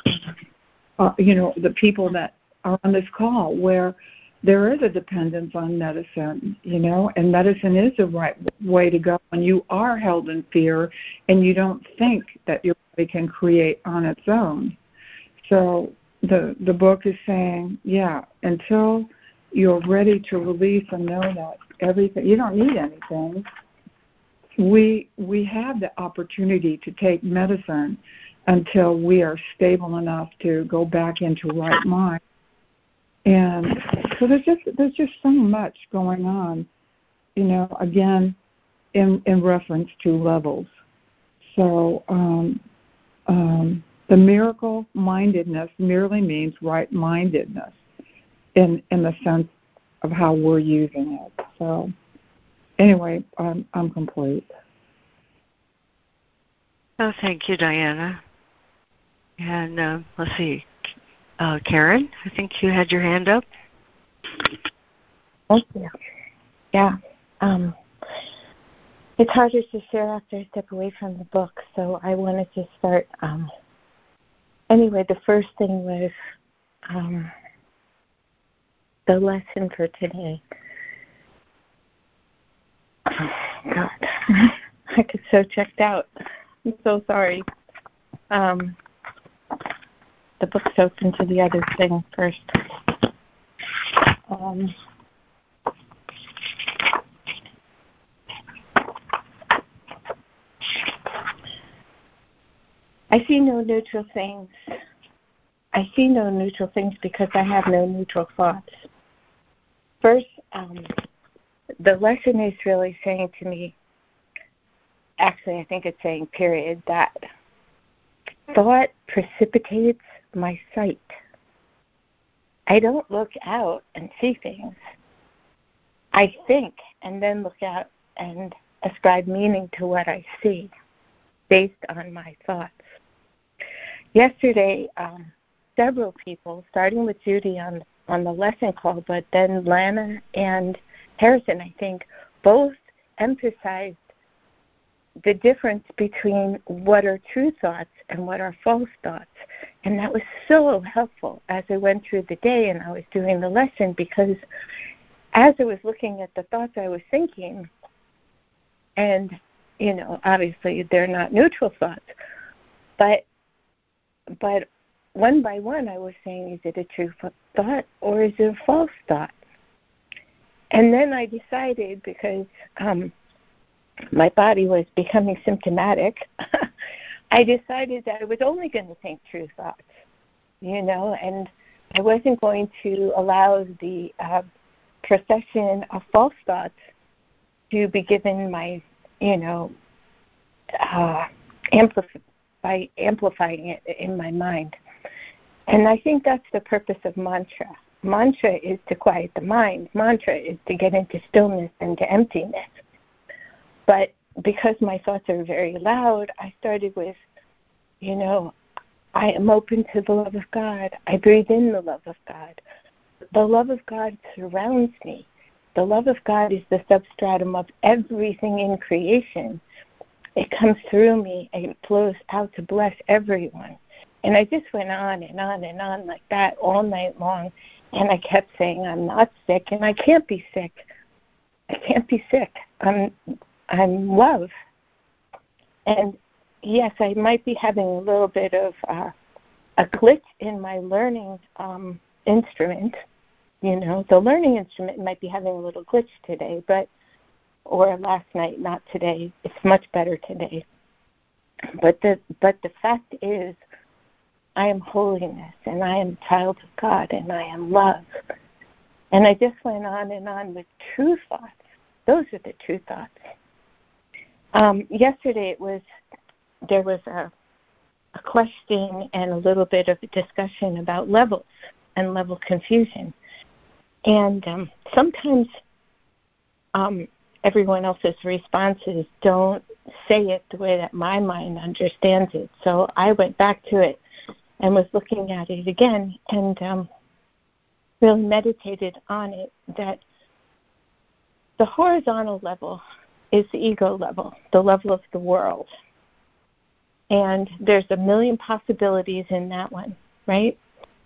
uh, you know, the people that are on this call where there is a dependence on medicine, you know, and medicine is the right way to go when you are held in fear and you don't think that your body can create on its own. So the the book is saying, yeah, until you're ready to release and know that everything you don't need anything. We we have the opportunity to take medicine until we are stable enough to go back into right mind. And so there's just there's just so much going on, you know, again in in reference to levels. So um, um, the miracle mindedness merely means right mindedness in in the sense of how we're using it. So anyway, I'm I'm complete. Oh, thank you, Diana. And uh, let's see, uh, Karen. I think you had your hand up. Thank you. Yeah. Um, it's harder to share after I step away from the book, so I wanted to start. Um, anyway, the first thing was um, the lesson for today. Oh, God, I get so checked out. I'm so sorry. Um, the book's open to the other thing first. Um, I see no neutral things. I see no neutral things because I have no neutral thoughts. First, um, the lesson is really saying to me, actually, I think it's saying, period, that thought precipitates my sight. I don't look out and see things. I think and then look out and ascribe meaning to what I see based on my thoughts. Yesterday, um, several people, starting with Judy on on the lesson call, but then Lana and Harrison, I think, both emphasized the difference between what are true thoughts and what are false thoughts. And that was so helpful as I went through the day and I was doing the lesson because as I was looking at the thoughts I was thinking, and you know, obviously they're not neutral thoughts, but but one by one I was saying, is it a true thought or is it a false thought? And then I decided because um, my body was becoming symptomatic, I decided that I was only going to think true thoughts, you know, and I wasn't going to allow the uh, procession of false thoughts to be given my, you know, uh, amplify, by amplifying it in my mind. And I think that's the purpose of mantra. Mantra is to quiet the mind. Mantra is to get into stillness and to emptiness. But because my thoughts are very loud, I started with, you know, I am open to the love of God. I breathe in the love of God. The love of God surrounds me. The love of God is the substratum of everything in creation. It comes through me and it flows out to bless everyone. And I just went on and on and on like that all night long. And I kept saying, I'm not sick and I can't be sick. I can't be sick. I'm I'm love. And yes, I might be having a little bit of uh, a glitch in my learning um, instrument. You know, the learning instrument might be having a little glitch today, but or last night, not today. It's much better today. But the but the fact is, I am holiness, and I am child of God, and I am love. And I just went on and on with true thoughts. Those are the true thoughts. Um, yesterday it was there was a, a question and a little bit of discussion about levels and level confusion, and um, sometimes um, everyone else's responses don't say it the way that my mind understands it. So I went back to it and was looking at it again and um, really meditated on it that the horizontal level is the ego level, the level of the world. And there's a million possibilities in that one, right?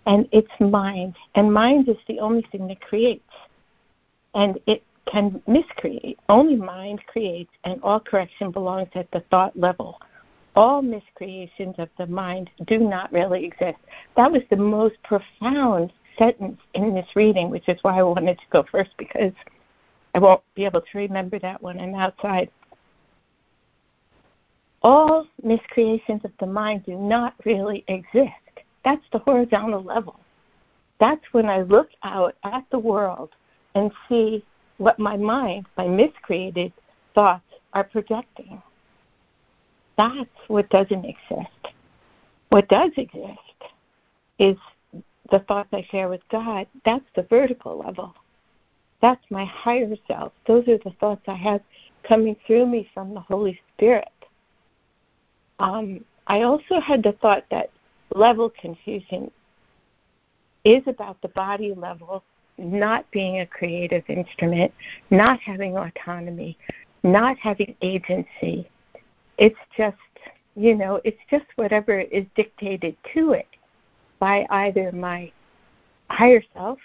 And it's mind. And mind is the only thing that creates. And it can miscreate. Only mind creates, and all correction belongs at the thought level. All miscreations of the mind do not really exist. That was the most profound sentence in this reading, which is why I wanted to go first because I won't be able to remember that when I'm outside. All miscreations of the mind do not really exist. That's the horizontal level. That's when I look out at the world and see what my mind, my miscreated thoughts, are projecting. That's what doesn't exist. What does exist is the thoughts I share with God. That's the vertical level. That's my higher self. Those are the thoughts I have coming through me from the Holy Spirit. Um, I also had the thought that level confusion is about the body level not being a creative instrument, not having autonomy, not having agency. It's just, you know, it's just whatever is dictated to it by either my higher self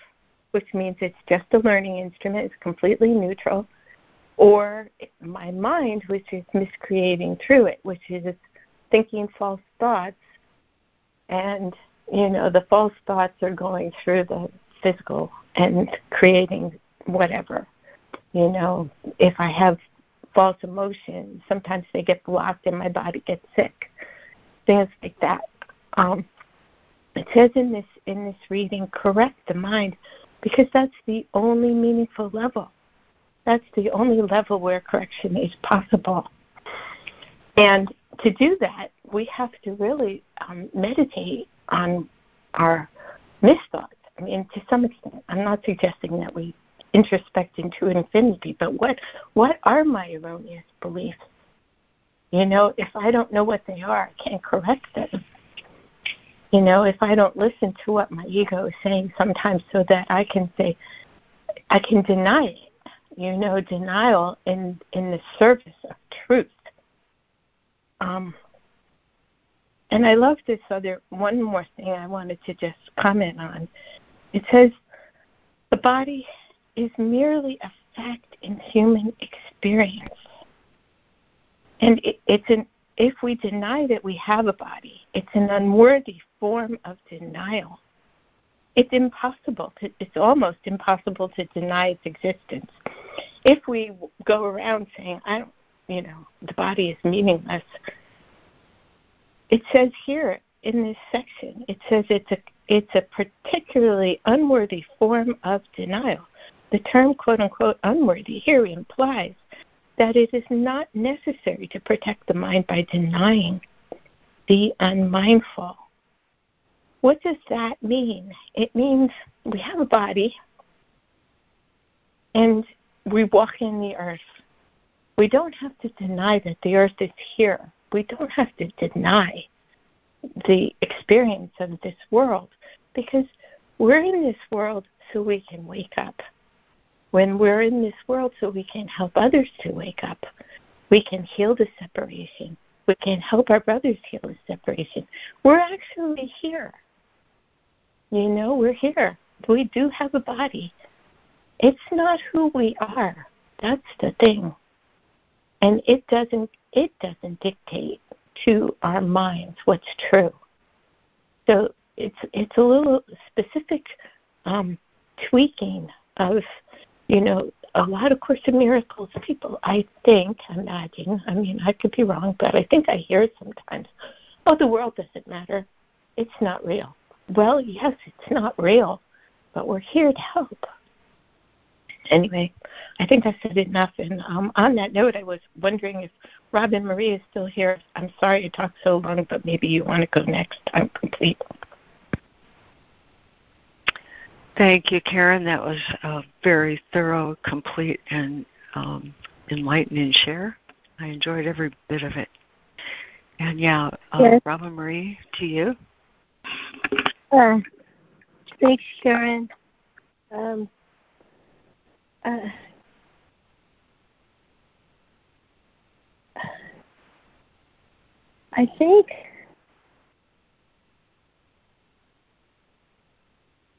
which means it's just a learning instrument, it's completely neutral, or my mind, which is miscreating through it, which is thinking false thoughts, and you know the false thoughts are going through the physical and creating whatever. You know, if I have false emotions, sometimes they get blocked and my body gets sick. Things like that. Um, it says in this in this reading, correct the mind because that's the only meaningful level. That's the only level where correction is possible. And to do that, we have to really um, meditate on our misthoughts. I mean, to some extent, I'm not suggesting that we introspect into infinity. But what what are my erroneous beliefs? You know, if I don't know what they are, I can't correct them. You know, if I don't listen to what my ego is saying sometimes so that I can say I can deny it. You know, denial in in the service of truth. Um and I love this other one more thing I wanted to just comment on. It says the body is merely a fact in human experience. And it, it's an if we deny that we have a body, it's an unworthy form of denial. It's impossible. To, it's almost impossible to deny its existence. If we go around saying, "I don't," you know, the body is meaningless. It says here in this section, it says it's a it's a particularly unworthy form of denial. The term quote unquote unworthy here implies that it is not necessary to protect the mind by denying the unmindful. What does that mean? It means we have a body and we walk in the earth. We don't have to deny that the earth is here. We don't have to deny the experience of this world because we're in this world so we can wake up. When we're in this world so we can help others to wake up, we can heal the separation. We can help our brothers heal the separation. We're actually here. You know, we're here. We do have a body. It's not who we are. That's the thing. And it doesn't it doesn't dictate to our minds what's true. So it's it's a little specific um, tweaking of you know a lot of Course in Miracles people. I think, imagine. I mean, I could be wrong, but I think I hear sometimes. Oh, the world doesn't matter. It's not real. Well, yes, it's not real, but we're here to help. Anyway, I think I said enough. And um, on that note, I was wondering if Robin Marie is still here. I'm sorry I talked so long, but maybe you want to go next. I'm complete. Thank you, Karen. That was a very thorough, complete, and um, enlightening share. I enjoyed every bit of it. And yeah, uh, yes. Robin Marie, to you. Uh, thanks, Karen. Um, uh, I think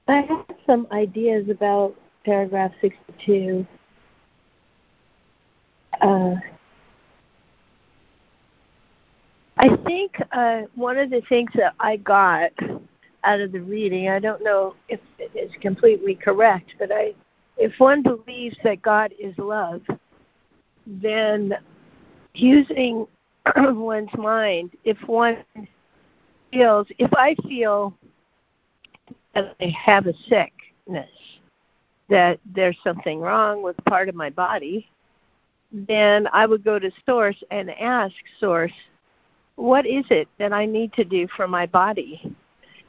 I have some ideas about paragraph 62. Uh, I think uh, one of the things that I got out of the reading, I don't know if it is completely correct, but I, if one believes that God is love, then using one's mind, if one feels, if I feel that I have a sickness, that there's something wrong with part of my body, then I would go to Source and ask Source, what is it that I need to do for my body?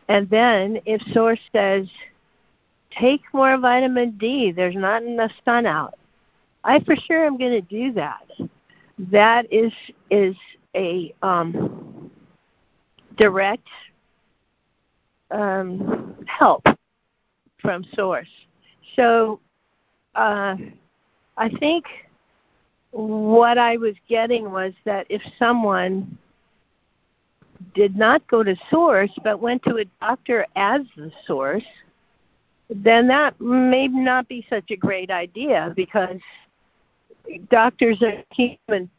And then if Source says, take more vitamin D, there's not enough sun out, I for sure am going to do that. That is is a um, direct um, help from source. So uh, I think what I was getting was that if someone did not go to source but went to a doctor as the source, then that may not be such a great idea because doctors are human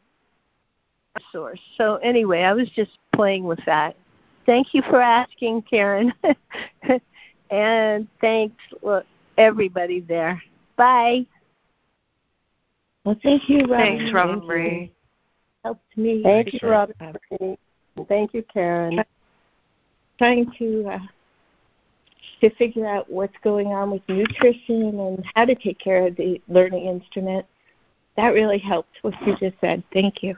source. So anyway, I was just playing with that. Thank you for asking, Karen. and thanks look, everybody there. Bye. Well, thank you, Robin. Thanks, Robin Marie. Helped me. Thank you, Robin Marie. Thank you, Karen. Trying to uh, to figure out what's going on with nutrition and how to take care of the learning instrument. That really helped what you just said. Thank you.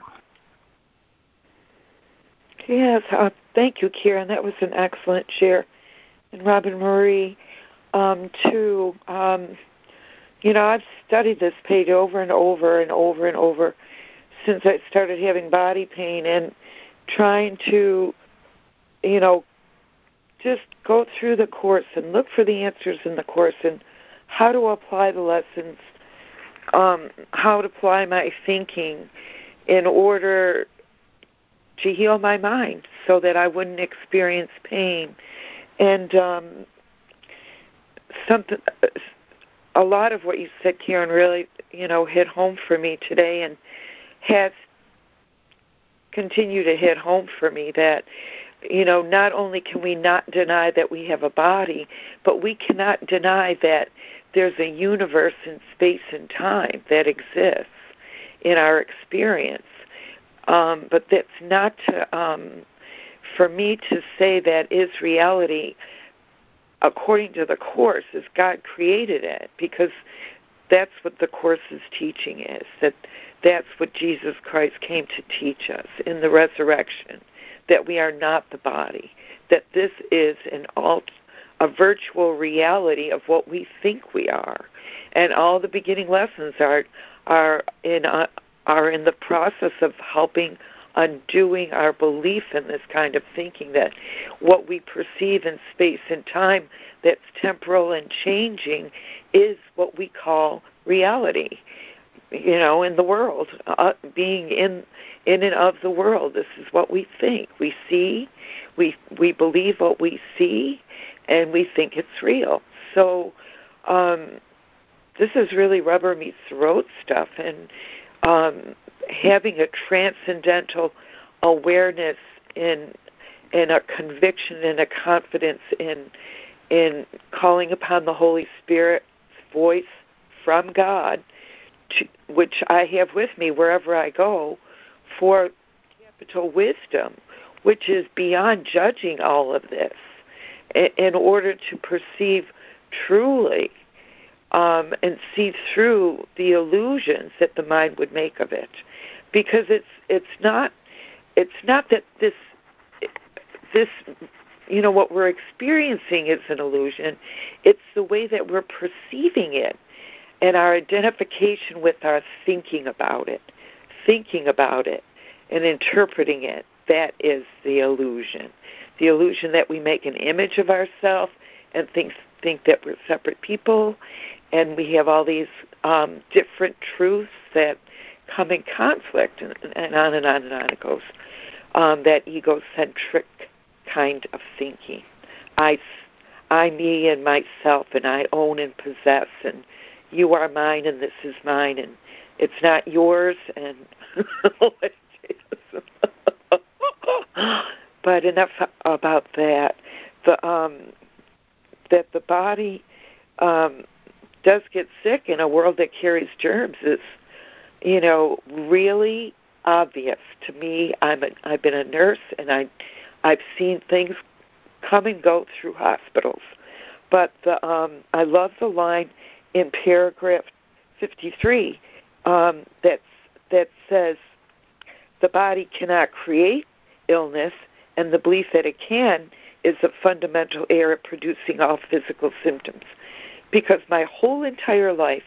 Yes, uh, thank you, Kieran. That was an excellent share. And Robin Marie, um, too, um, you know, I've studied this page over and over and over and over since I started having body pain and trying to, you know, just go through the course and look for the answers in the course and how to apply the lessons, um, how to apply my thinking in order to heal my mind so that I wouldn't experience pain. And um, something, a lot of what you said, Karen, really, you know, hit home for me today, and has continued to hit home for me that you know, not only can we not deny that we have a body, but we cannot deny that there's a universe in space and time that exists in our experience. Um, but that's not to, um, for me to say that is reality. According to the Course, is God created it, because that's what the Course's teaching is, that that's what Jesus Christ came to teach us in the resurrection that we are not the body, that this is an alt, a virtual reality of what we think we are, and all the beginning lessons are are in uh, are in the process of helping undoing our belief in this kind of thinking that what we perceive in space and time that's temporal and changing is what we call reality you know in the world uh, being in in and of the world. This is what we think. We see we we believe what we see and we think it's real. So um this is really rubber meets road stuff and um having a transcendental awareness in in a conviction and a confidence in in calling upon the holy spirit's voice from god to, which I have with me wherever I go, for capital wisdom, which is beyond judging all of this, in order to perceive truly um, and see through the illusions that the mind would make of it, because it's it's not it's not that this this you know what we're experiencing is an illusion. It's the way that we're perceiving it and our identification with our thinking about it, thinking about it and interpreting it, that is the illusion. The illusion that we make an image of ourselves and think think that we're separate people, and we have all these um, different truths that come in conflict, and, and on and on and on it goes. Um, that egocentric kind of thinking. I, I, me, and myself, and I own and possess, and you are mine and this is mine and it's not yours and but enough about that the um that the body um does get sick in a world that carries germs is you know really obvious to me i'm a, i've been a nurse and i i've seen things come and go through hospitals but the um i love the line in paragraph 53 um, that that says the body cannot create illness, and the belief that it can is a fundamental error producing all physical symptoms. Because my whole entire life,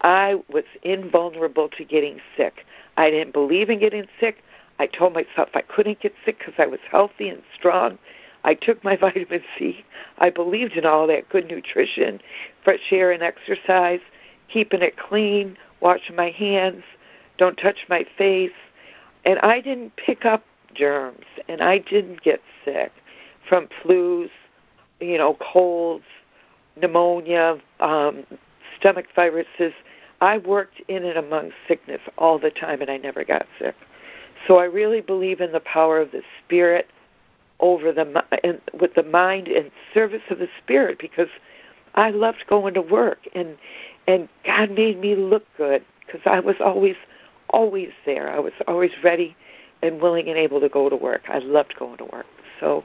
I was invulnerable to getting sick. I didn't believe in getting sick. I told myself I couldn't get sick because I was healthy and strong. I took my vitamin C. I believed in all that good nutrition, fresh air and exercise, keeping it clean, washing my hands, don't touch my face. And I didn't pick up germs and I didn't get sick from flus, you know, colds, pneumonia, um, stomach viruses. I worked in and among sickness all the time and I never got sick. So I really believe in the power of the spirit over the and with the mind and service of the spirit because I loved going to work and and God made me look good because I was always always there. I was always ready and willing and able to go to work. I loved going to work. So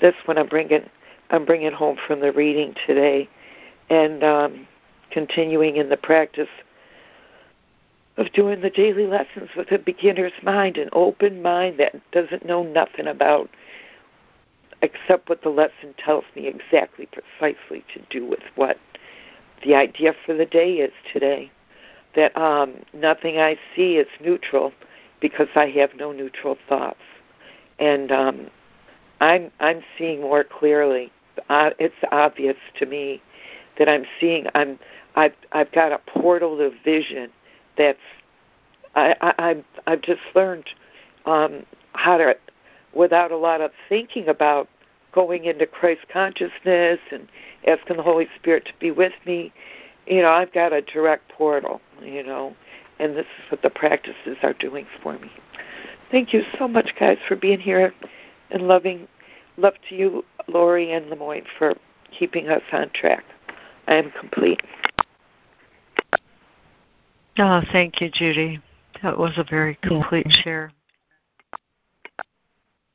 that's what I'm bringing I'm bringing home from the reading today and um, continuing in the practice of doing the daily lessons with a beginner's mind, an open mind that doesn't know nothing about except what the lesson tells me exactly, precisely to do with what the idea for the day is today that um, nothing I see is neutral because I have no neutral thoughts, and um, I'm I'm seeing more clearly. Uh, it's obvious to me that I'm seeing. I'm I've I've got a portal of vision that's I, I I've I've just learned um, how to without a lot of thinking about going into Christ consciousness and asking the Holy Spirit to be with me. You know, I've got a direct portal, you know, and this is what the practices are doing for me. Thank you so much, guys, for being here and loving love to you, Laurie and Lemoyne, for keeping us on track. I am complete. Oh, thank you, Judy. That was a very complete yeah. share.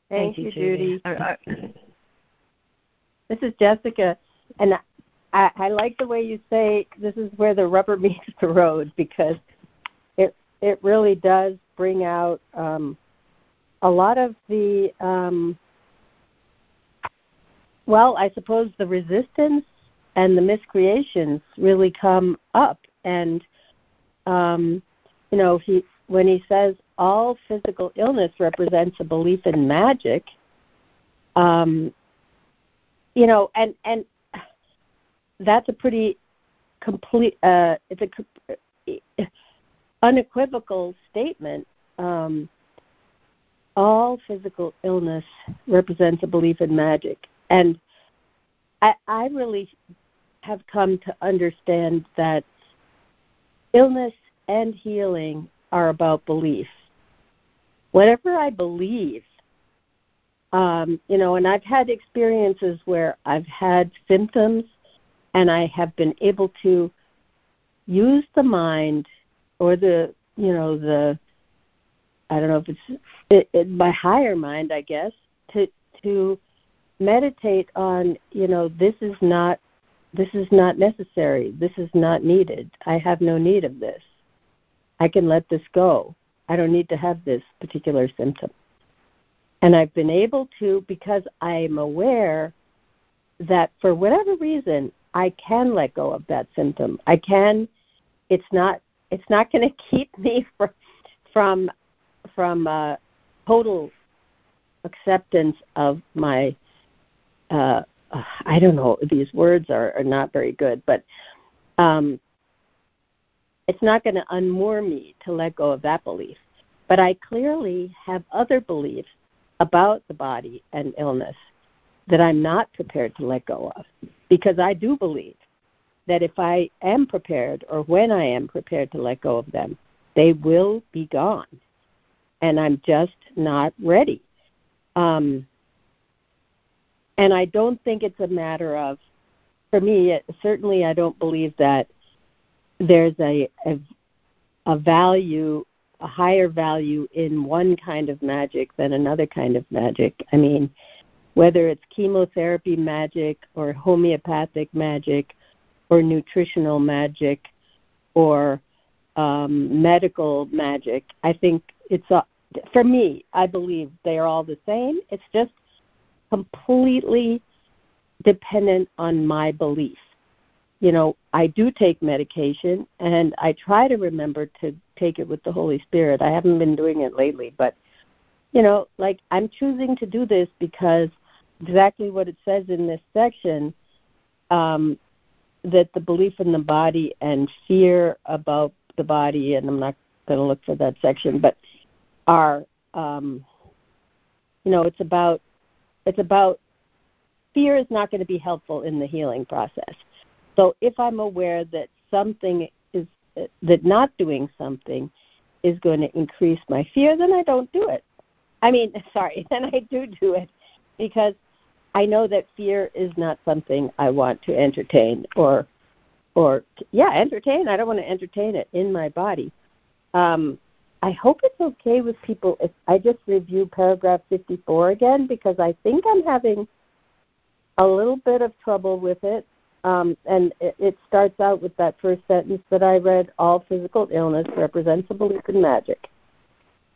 Thank, thank you, Judy. Judy. I, I, this is Jessica, and I, I like the way you say this is where the rubber meets the road because it it really does bring out um, a lot of the um, well, I suppose the resistance and the miscreations really come up, and um, you know he when he says all physical illness represents a belief in magic. Um, you know, and and that's a pretty complete. Uh, it's a unequivocal statement. Um, all physical illness represents a belief in magic, and I, I really have come to understand that illness and healing are about belief. Whatever I believe um, you know, and I've had experiences where I've had symptoms and I have been able to use the mind or the, you know, the, I don't know if it's it, it, my higher mind, I guess, to to meditate on, you know, this is not this is not necessary. This is not needed. I have no need of this. I can let this go. I don't need to have this particular symptom. And I've been able to, because I'm aware that for whatever reason, I can let go of that symptom. I can. It's not. It's not going to keep me from from from uh, total acceptance of my. Uh, I don't know. These words are, are not very good, but um, it's not going to unmoor me to let go of that belief. But I clearly have other beliefs about the body and illness that I'm not prepared to let go of. Because I do believe that if I am prepared or when I am prepared to let go of them, they will be gone. And I'm just not ready. Um, and I don't think it's a matter of, for me, certainly I don't believe that there's a, a, a value a higher value in one kind of magic than another kind of magic. I mean, whether it's chemotherapy magic or homeopathic magic or nutritional magic or um, medical magic, I think it's a, for me. I believe they are all the same. It's just completely dependent on my belief you know, I do take medication and I try to remember to take it with the Holy Spirit. I haven't been doing it lately, but you know, like I'm choosing to do this because exactly what it says in this section um, that the belief in the body and fear about the body, and I'm not going to look for that section, but are, um, you know, it's about it's about fear is not going to be helpful in the healing process. So if I'm aware that something is that not doing something is going to increase my fear, then I don't do it. I mean, sorry, then I do do it because I know that fear is not something I want to entertain or or yeah, entertain. I don't want to entertain it in my body. Um, I hope it's okay with people if I just review paragraph 54 again because I think I'm having a little bit of trouble with it um, and it, it starts out with that first sentence that I read all physical illness represents a belief in magic.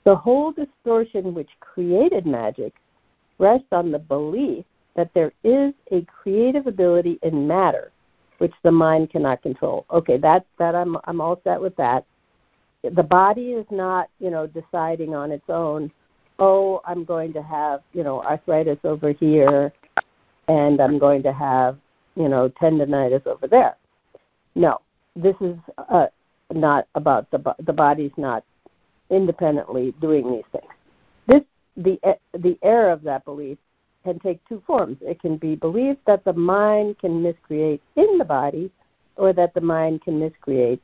The whole distortion which created magic rests on the belief that there is a creative ability in matter which the mind cannot control. Okay, that that I'm I'm all set with that. The body is not, you know, deciding on its own, oh, I'm going to have, you know, arthritis over here and I'm going to have, you know, tendonitis over there. No. This is uh, not about the the body's not independently doing these things. This the the error of that belief can take two forms. It can be believed that the mind can miscreate in the body, or that the mind can miscreate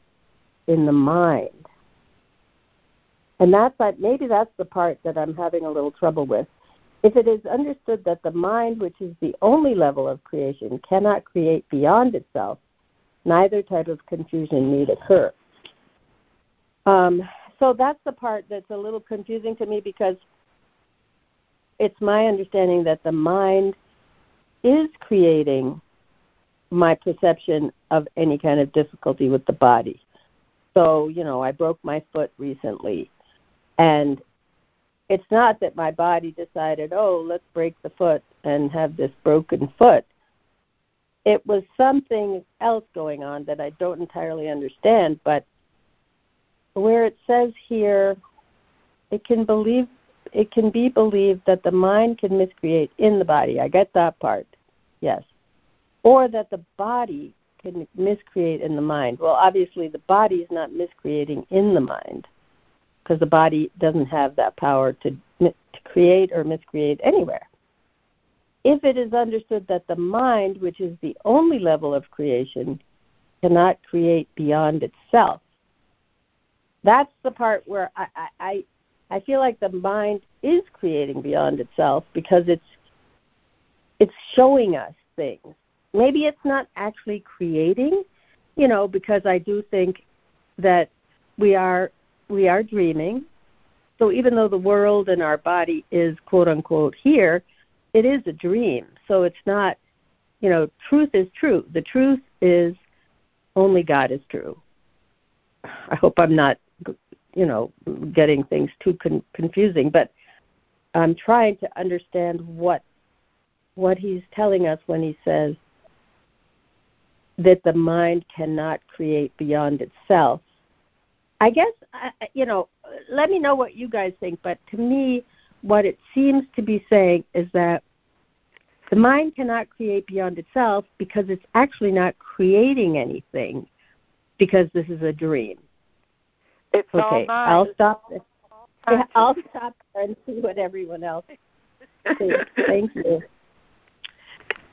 in the mind. And that's like maybe that's the part that I'm having a little trouble with. If it is understood that the mind, which is the only level of creation, cannot create beyond itself, neither type of confusion need occur. Um, so that's the part that's a little confusing to me because it's my understanding that the mind is creating my perception of any kind of difficulty with the body. So, you know, I broke my foot recently. And it's not that my body decided, oh, let's break the foot and have this broken foot. It was something else going on that I don't entirely understand, but where it says here, it can believe it can be believed that the mind can miscreate in the body. I get that part. Yes. Or that the body can miscreate in the mind. Well, obviously the body is not miscreating in the mind because the body doesn't have that power to, to create or miscreate anywhere. If it is understood that the mind, which is the only level of creation, cannot create beyond itself, that's the part where I, I, I feel like the mind is creating beyond itself because it's it's showing us things. Maybe it's not actually creating, you know, because I do think that we are we are dreaming. So even though the world and our body is quote unquote here, it is a dream. So it's not, you know, truth is true. The truth is only God is true. I hope I'm not you know getting things too con- confusing but i'm trying to understand what what he's telling us when he says that the mind cannot create beyond itself i guess you know let me know what you guys think but to me what it seems to be saying is that the mind cannot create beyond itself because it's actually not creating anything because this is a dream it's okay, all I'll stop. Yeah, I'll stop and see what everyone else thinks. Thank you.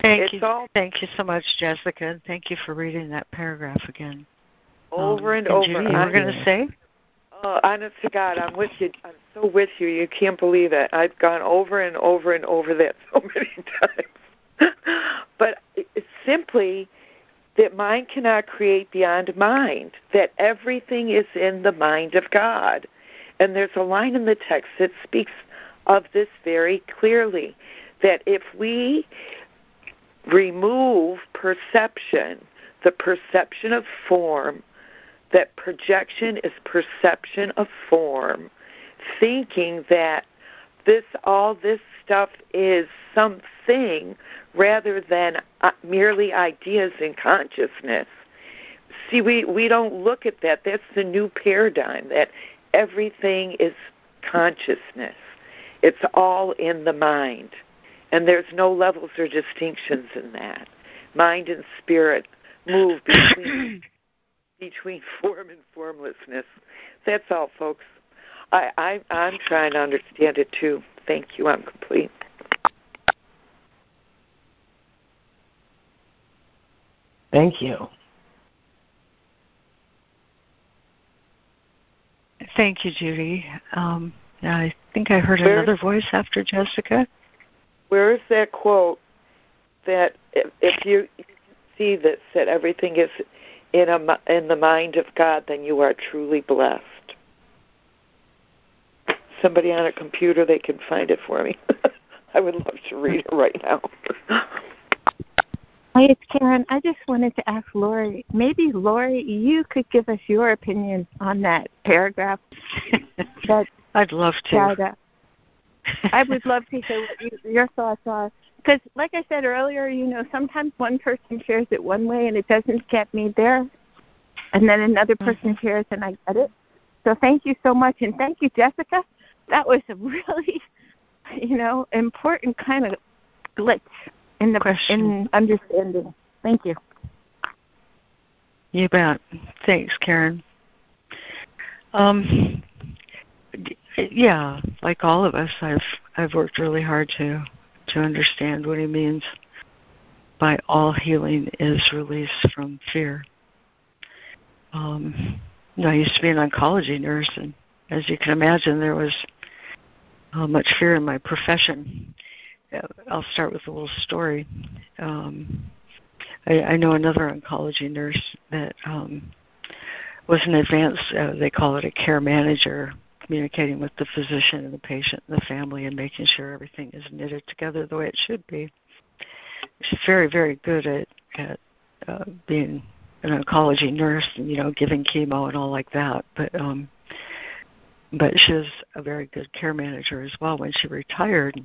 Thank it's you. All, thank you so much, Jessica, and thank you for reading that paragraph again. Over um, and, over. Judy, you were going to say? Oh, honest to God, I'm with you. I'm so with you. You can't believe it. I've gone over and over and over that so many times. but it's simply that mind cannot create beyond mind, that everything is in the mind of God. And there's a line in the text that speaks of this very clearly that if we remove perception, the perception of form, that projection is perception of form, thinking that this all this stuff is something rather than uh, merely ideas in consciousness. See, we, we don't look at that. That's the new paradigm that everything is consciousness. It's all in the mind. And there's no levels or distinctions in that. Mind and spirit move between between form and formlessness. That's all, folks. I, I I'm trying to understand it too. Thank you. I'm complete. Thank you. Thank you, Judy. Um, I think I heard Where, another voice after Jessica. Where is that quote that if, if you see that said everything is in a in the mind of God, then you are truly blessed. Somebody on a computer, they can find it for me. I would love to read it right now. Hi, it's Karen. I just wanted to ask Laurie. Maybe Laurie, you could give us your opinion on that paragraph. that I'd love to. Uh, I would love to hear what you, your thoughts are. Because like I said earlier, you know, sometimes one person shares it one way and it doesn't get me there, and then another mm-hmm. person mm-hmm. shares and I get it. So thank you so much, and thank you, Jessica. That was a really, you know, important kind of glitch in the Question. in understanding. Thank you. You bet. Thanks, Karen. Um, yeah, like all of us, I've I've worked really hard to to understand what he means by all healing is release from fear. Um, you know, I used to be an oncology nurse, and as you can imagine, there was uh, much fear in my profession. Uh, I'll start with a little story. Um, I, I know another oncology nurse that um, was an advanced, uh, they call it a care manager, communicating with the physician and the patient and the family and making sure everything is knitted together the way it should be. She's very, very good at, at uh, being an oncology nurse and you know giving chemo and all like that. But um, but she was a very good care manager as well. When she retired,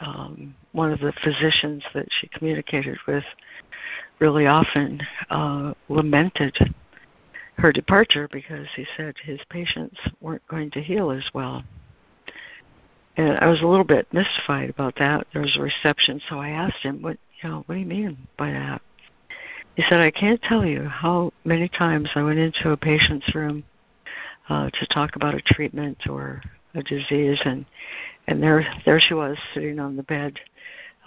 um, one of the physicians that she communicated with really often uh, lamented her departure because he said his patients weren't going to heal as well. And I was a little bit mystified about that. There was a reception, so I asked him, "What, you know, what do you mean by that?" He said, "I can't tell you how many times I went into a patient's room uh, to talk about a treatment or a disease, and and there there she was sitting on the bed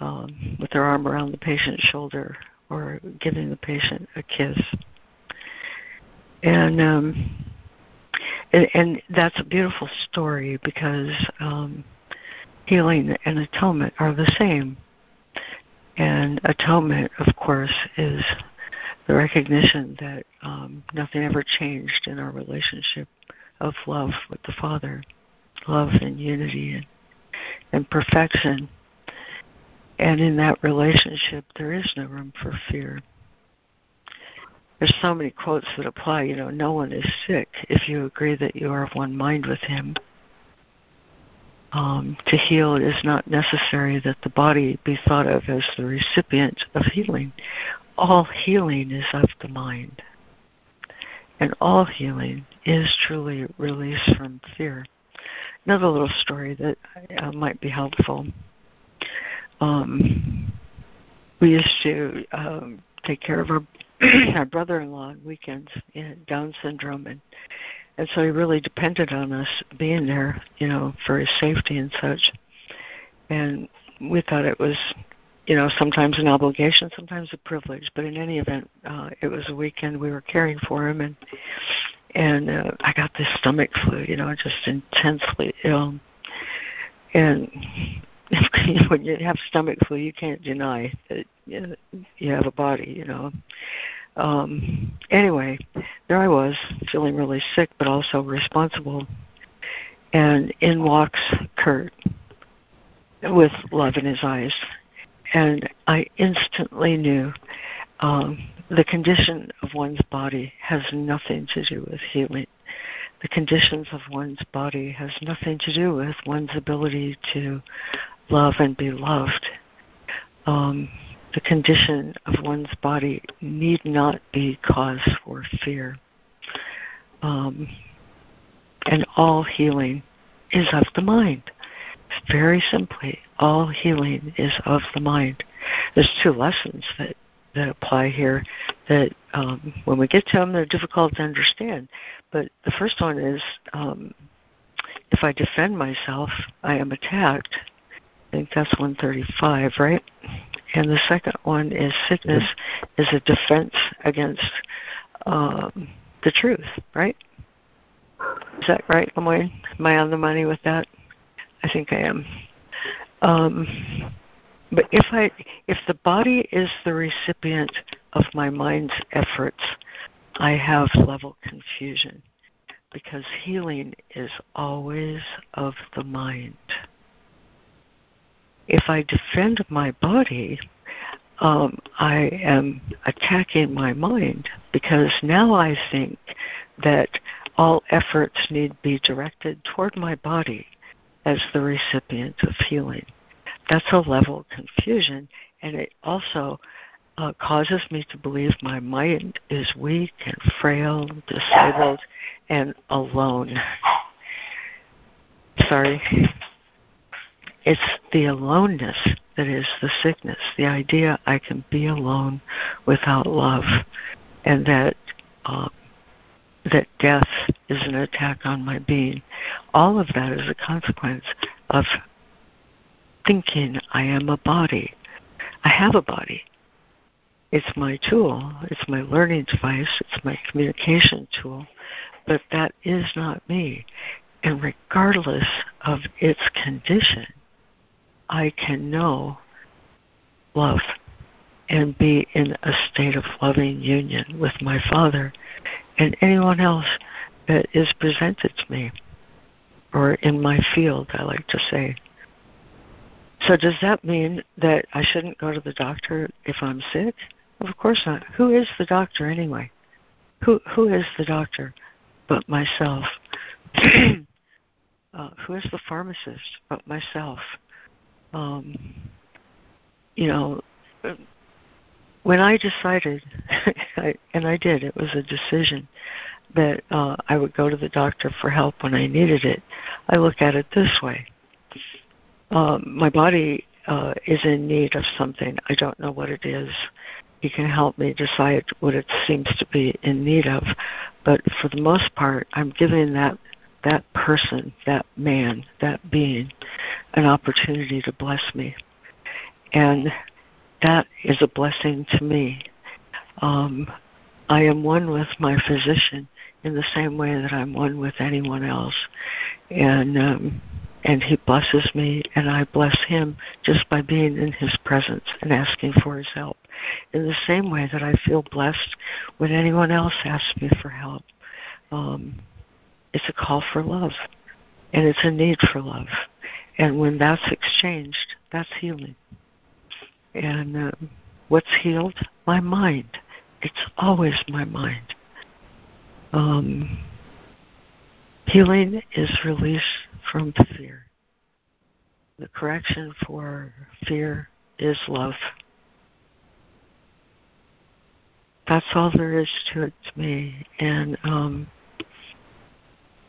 um, with her arm around the patient's shoulder or giving the patient a kiss." And um, and, and that's a beautiful story because um, healing and atonement are the same. And atonement, of course, is the recognition that um, nothing ever changed in our relationship of love with the Father, love and unity and, and perfection. And in that relationship, there is no room for fear there's so many quotes that apply. You know, no one is sick if you agree that you are of one mind with Him. Um, to heal, it is not necessary that the body be thought of as the recipient of healing. All healing is of the mind. And all healing is truly release from fear. Another little story that uh, might be helpful. Um, we used to um, take care of our our brother-in-law on weekends, he Down syndrome, and and so he really depended on us being there, you know, for his safety and such. And we thought it was, you know, sometimes an obligation, sometimes a privilege, but in any event, uh, it was a weekend we were caring for him, and and uh, I got this stomach flu, you know, just intensely ill, and when you have stomach flu, you can't deny that you have a body, you know. Um, anyway, there I was, feeling really sick, but also responsible. And in walks Kurt with love in his eyes. And I instantly knew um, the condition of one's body has nothing to do with healing. The conditions of one's body has nothing to do with one's ability to love and be loved. Um, the condition of one's body need not be cause for fear. Um, and all healing is of the mind. Very simply, all healing is of the mind. There's two lessons that, that apply here that um, when we get to them, they're difficult to understand. But the first one is um, if I defend myself, I am attacked. I think that's 135, right? And the second one is sickness is a defense against um, the truth, right? Is that right, Lemoyne? Am I on the money with that? I think I am. Um, but if I, if the body is the recipient of my mind's efforts, I have level confusion because healing is always of the mind if I defend my body, um, I am attacking my mind because now I think that all efforts need be directed toward my body as the recipient of healing. that's a level of confusion, and it also uh, causes me to believe my mind is weak and frail, disabled, and alone. Sorry. It's the aloneness that is the sickness, the idea I can be alone without love, and that uh, that death is an attack on my being. All of that is a consequence of thinking I am a body. I have a body. It's my tool, it's my learning device, it's my communication tool, but that is not me. And regardless of its condition, I can know love and be in a state of loving union with my Father and anyone else that is presented to me or in my field, I like to say. So, does that mean that I shouldn't go to the doctor if I'm sick? Of course not. Who is the doctor anyway? Who who is the doctor but myself? uh, who is the pharmacist but myself? Um, you know, when I decided, I, and I did, it was a decision that uh, I would go to the doctor for help when I needed it. I look at it this way: um, my body uh, is in need of something. I don't know what it is he can help me decide what it seems to be in need of. But for the most part, I'm giving that that person, that man, that being, an opportunity to bless me, and that is a blessing to me. Um, I am one with my physician in the same way that I'm one with anyone else, and um, and he blesses me and I bless him just by being in his presence and asking for his help. In the same way that I feel blessed when anyone else asks me for help. Um, it's a call for love and it's a need for love. And when that's exchanged, that's healing. And um, what's healed? My mind. It's always my mind. Um, Healing is release from fear. The correction for fear is love. That's all there is to it to me. And um,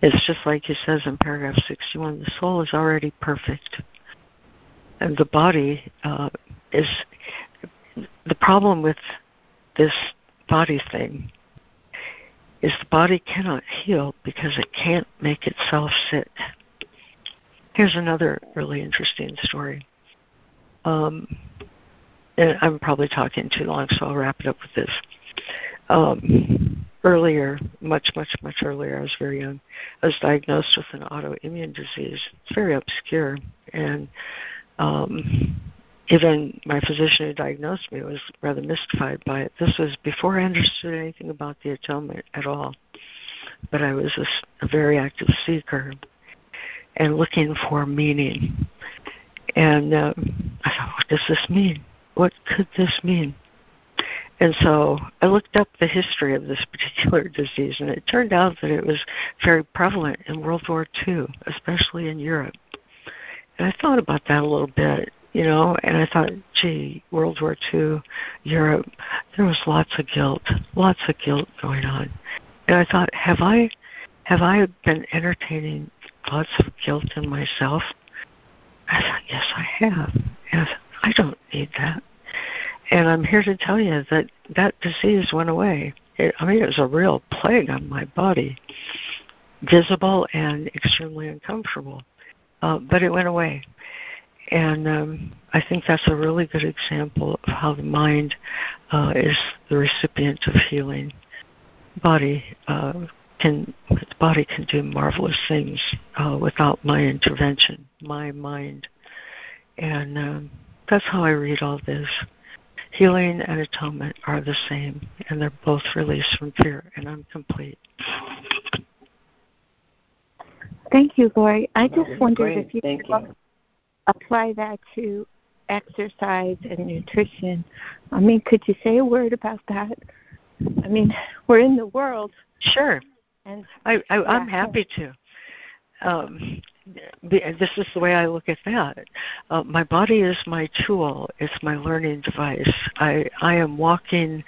it's just like he says in paragraph 61 the soul is already perfect. And the body uh, is the problem with this body thing is the body cannot heal because it can't make itself sick. Here's another really interesting story. Um, and I'm probably talking too long, so I'll wrap it up with this. Um, earlier, much, much, much earlier, I was very young, I was diagnosed with an autoimmune disease. It's very obscure, and um, even my physician who diagnosed me was rather mystified by it. This was before I understood anything about the atonement at all, but I was a, a very active seeker and looking for meaning. And um, I thought, what does this mean? What could this mean? And so I looked up the history of this particular disease, and it turned out that it was very prevalent in World War II, especially in Europe. And I thought about that a little bit you know, and I thought, gee, World War II, Europe, there was lots of guilt, lots of guilt going on. And I thought, have I have I been entertaining lots of guilt in myself? I thought, yes, I have. And I, thought, I don't need that. And I'm here to tell you that that disease went away. It, I mean, it was a real plague on my body, visible and extremely uncomfortable. Uh, but it went away. And um, I think that's a really good example of how the mind uh, is the recipient of healing. Body uh, can the body can do marvelous things uh, without my intervention, my mind, and um, that's how I read all this. Healing and atonement are the same, and they're both released from fear, and I'm complete. Thank you, Laurie. I just wondered Great. if you Thank could you apply that to exercise and nutrition. I mean, could you say a word about that? I mean, we're in the world. Sure. And I, I yeah, I'm happy to. Um, this is the way I look at that. Uh, my body is my tool. It's my learning device. I I am walking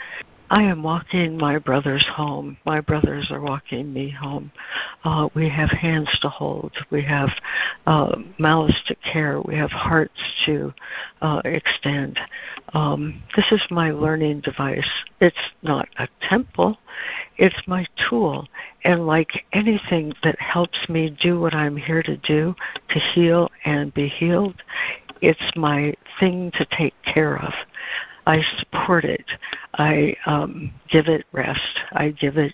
I am walking my brothers home. My brothers are walking me home. Uh, we have hands to hold. We have uh, mouths to care. We have hearts to uh, extend. Um, this is my learning device. It's not a temple, it's my tool. And like anything that helps me do what I'm here to do, to heal and be healed, it's my thing to take care of. I support it. I um, give it rest. I give it,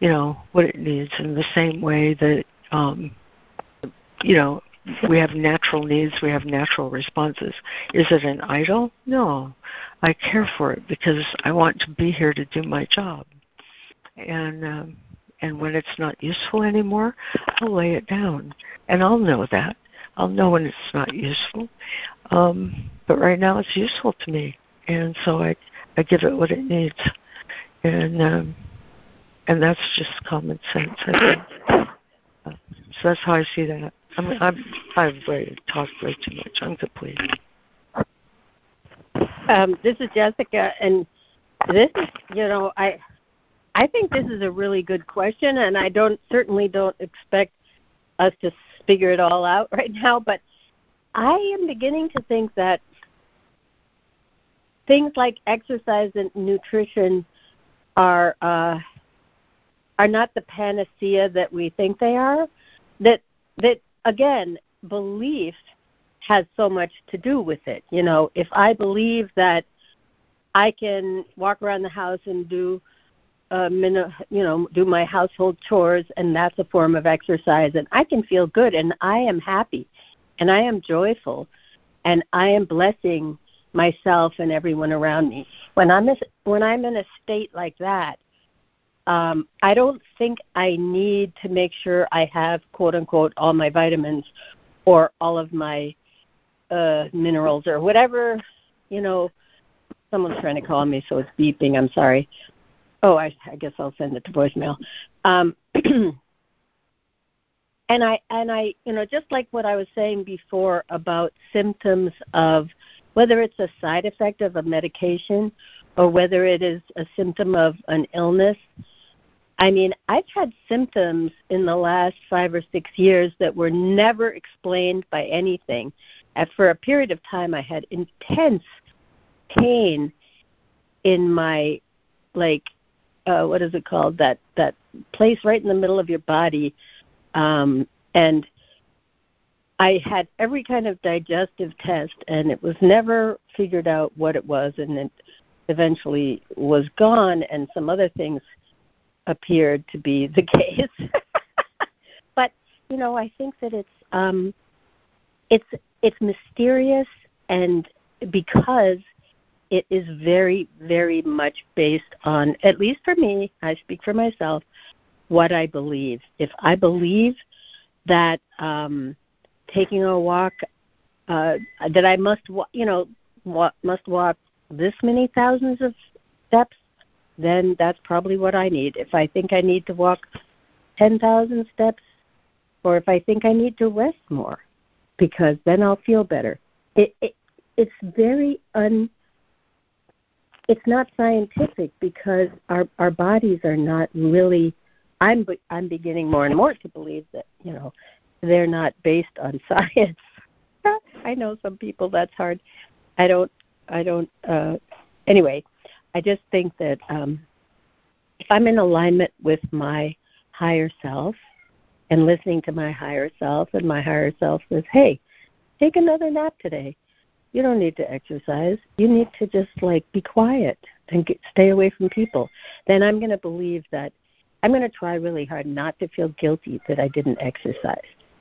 you know, what it needs in the same way that, um, you know, we have natural needs, we have natural responses. Is it an idol? No. I care for it because I want to be here to do my job. And um, and when it's not useful anymore, I'll lay it down, and I'll know that. I'll know when it's not useful. Um, but right now, it's useful to me and so I I give it what it needs, and um, and that's just common sense. I think. Uh, so that's how I see that. I'm I'm I've talked way too much. I'm complete. Um, this is Jessica, and this is you know I I think this is a really good question, and I don't certainly don't expect us to figure it all out right now, but I am beginning to think that things like exercise and nutrition are uh, are not the panacea that we think they are. That that again, belief has so much to do with it. You know, if I believe that I can walk around the house and do uh, min- you know, do my household chores, and that's a form of exercise, and I can feel good, and I am happy, and I am joyful, and I am blessing myself and everyone around me. When I'm a, when I'm in a state like that, um, I don't think I need to make sure I have quote unquote all my vitamins or all of my uh, minerals or whatever. You know, someone's trying to call me, so it's beeping. I'm sorry. Oh, I, I guess I'll send it to voicemail. Um, and I and I, you know, just like what I was saying before about symptoms of whether it's a side effect of a medication or whether it is a symptom of an illness. I mean, I've had symptoms in the last five or six years that were never explained by anything. And for a period of time, I had intense pain in my, like, uh, what is it called? That that place right in the middle of your body, um, and I had every kind of digestive test, and it was never figured out what it was, and it eventually was gone, and some other things appeared to be the case. but you know, I think that it's um, it's it's mysterious, and because it is very, very much based on, at least for me, I speak for myself, what I believe. If I believe that um, taking a walk uh, that I must, you know, wa- must walk this many thousands of steps, then that's probably what I need. If I think I need to walk 10,000 steps, or if I think I need to rest more, because then I'll feel better. It, it it's very un. It's not scientific because our our bodies are not really. I'm I'm beginning more and more to believe that you know they're not based on science. I know some people that's hard. I don't I don't uh anyway, I just think that um if I'm in alignment with my higher self and listening to my higher self and my higher self says, "Hey, take another nap today. You don't need to exercise. You need to just like be quiet and get, stay away from people." Then I'm going to believe that I'm going to try really hard not to feel guilty that I didn't exercise.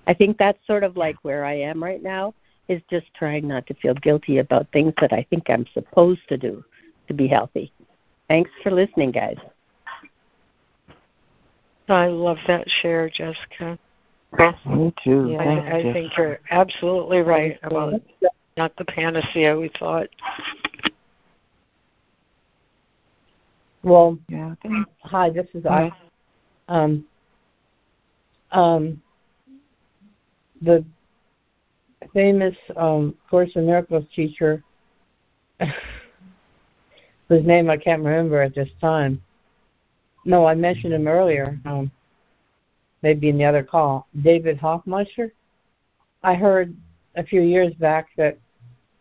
I think that's sort of like where I am right now is just trying not to feel guilty about things that I think I'm supposed to do to be healthy. Thanks for listening, guys. I love that share, Jessica. Me too. Yeah, I, I think you're absolutely right about not the panacea we thought. Well, yeah. Hi, this is I. Um, um, the famous um, Course in Miracles teacher, whose name I can't remember at this time. No, I mentioned him earlier. Um, maybe in the other call, David Hoffmeister. I heard a few years back that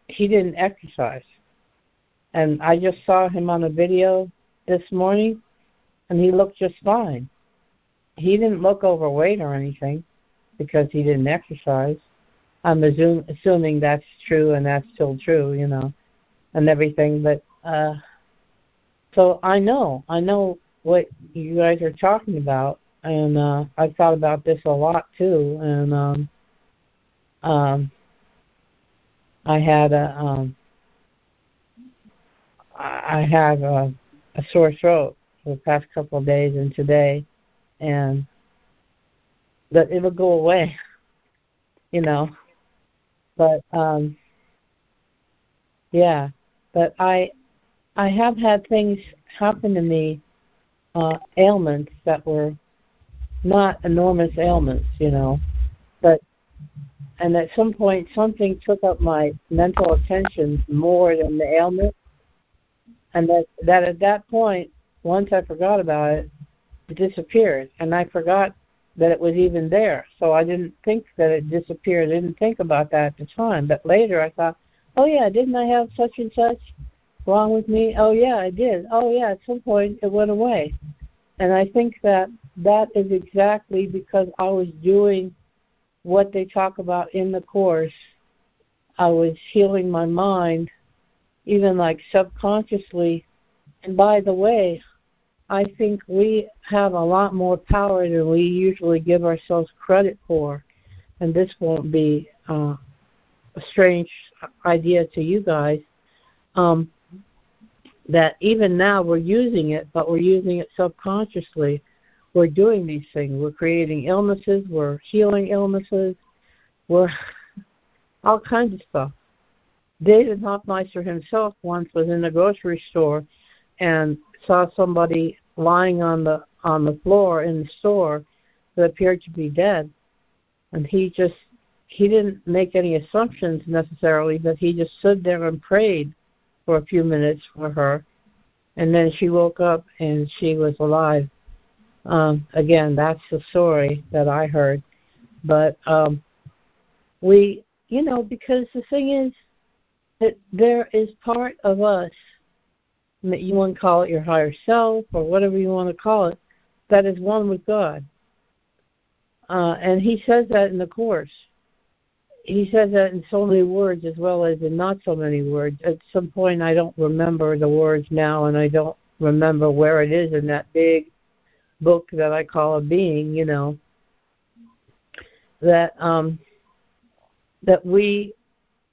he didn't exercise, and I just saw him on a video this morning, and he looked just fine. He didn't look overweight or anything because he didn't exercise. I'm assume, assuming that's true and that's still true, you know, and everything. But uh, so I know, I know what you guys are talking about, and uh, I've thought about this a lot too. And um, um, I had a, um, I had a, a sore throat for the past couple of days and today, and that it'll go away, you know. But um, yeah, but I I have had things happen to me, uh, ailments that were not enormous ailments, you know, but and at some point something took up my mental attention more than the ailment, and that that at that point, once I forgot about it, it disappeared, and I forgot that it was even there. So I didn't think that it disappeared. I didn't think about that at the time. But later I thought, oh yeah, didn't I have such and such wrong with me? Oh yeah, I did. Oh yeah, at some point it went away. And I think that that is exactly because I was doing what they talk about in the course. I was healing my mind, even like subconsciously. And by the way, I think we have a lot more power than we usually give ourselves credit for. And this won't be uh, a strange idea to you guys. Um, that even now we're using it, but we're using it subconsciously. We're doing these things. We're creating illnesses. We're healing illnesses. We're all kinds of stuff. David Hoffmeister himself once was in a grocery store and saw somebody lying on the on the floor in the store that appeared to be dead. And he just he didn't make any assumptions necessarily but he just stood there and prayed for a few minutes for her. And then she woke up and she was alive. Um again that's the story that i heard. But um we you know because the thing is that there is part of us you want to call it your higher self or whatever you want to call it, that is one with God. Uh, and he says that in the Course. He says that in so many words as well as in not so many words. At some point, I don't remember the words now, and I don't remember where it is in that big book that I call a being, you know, that um, that we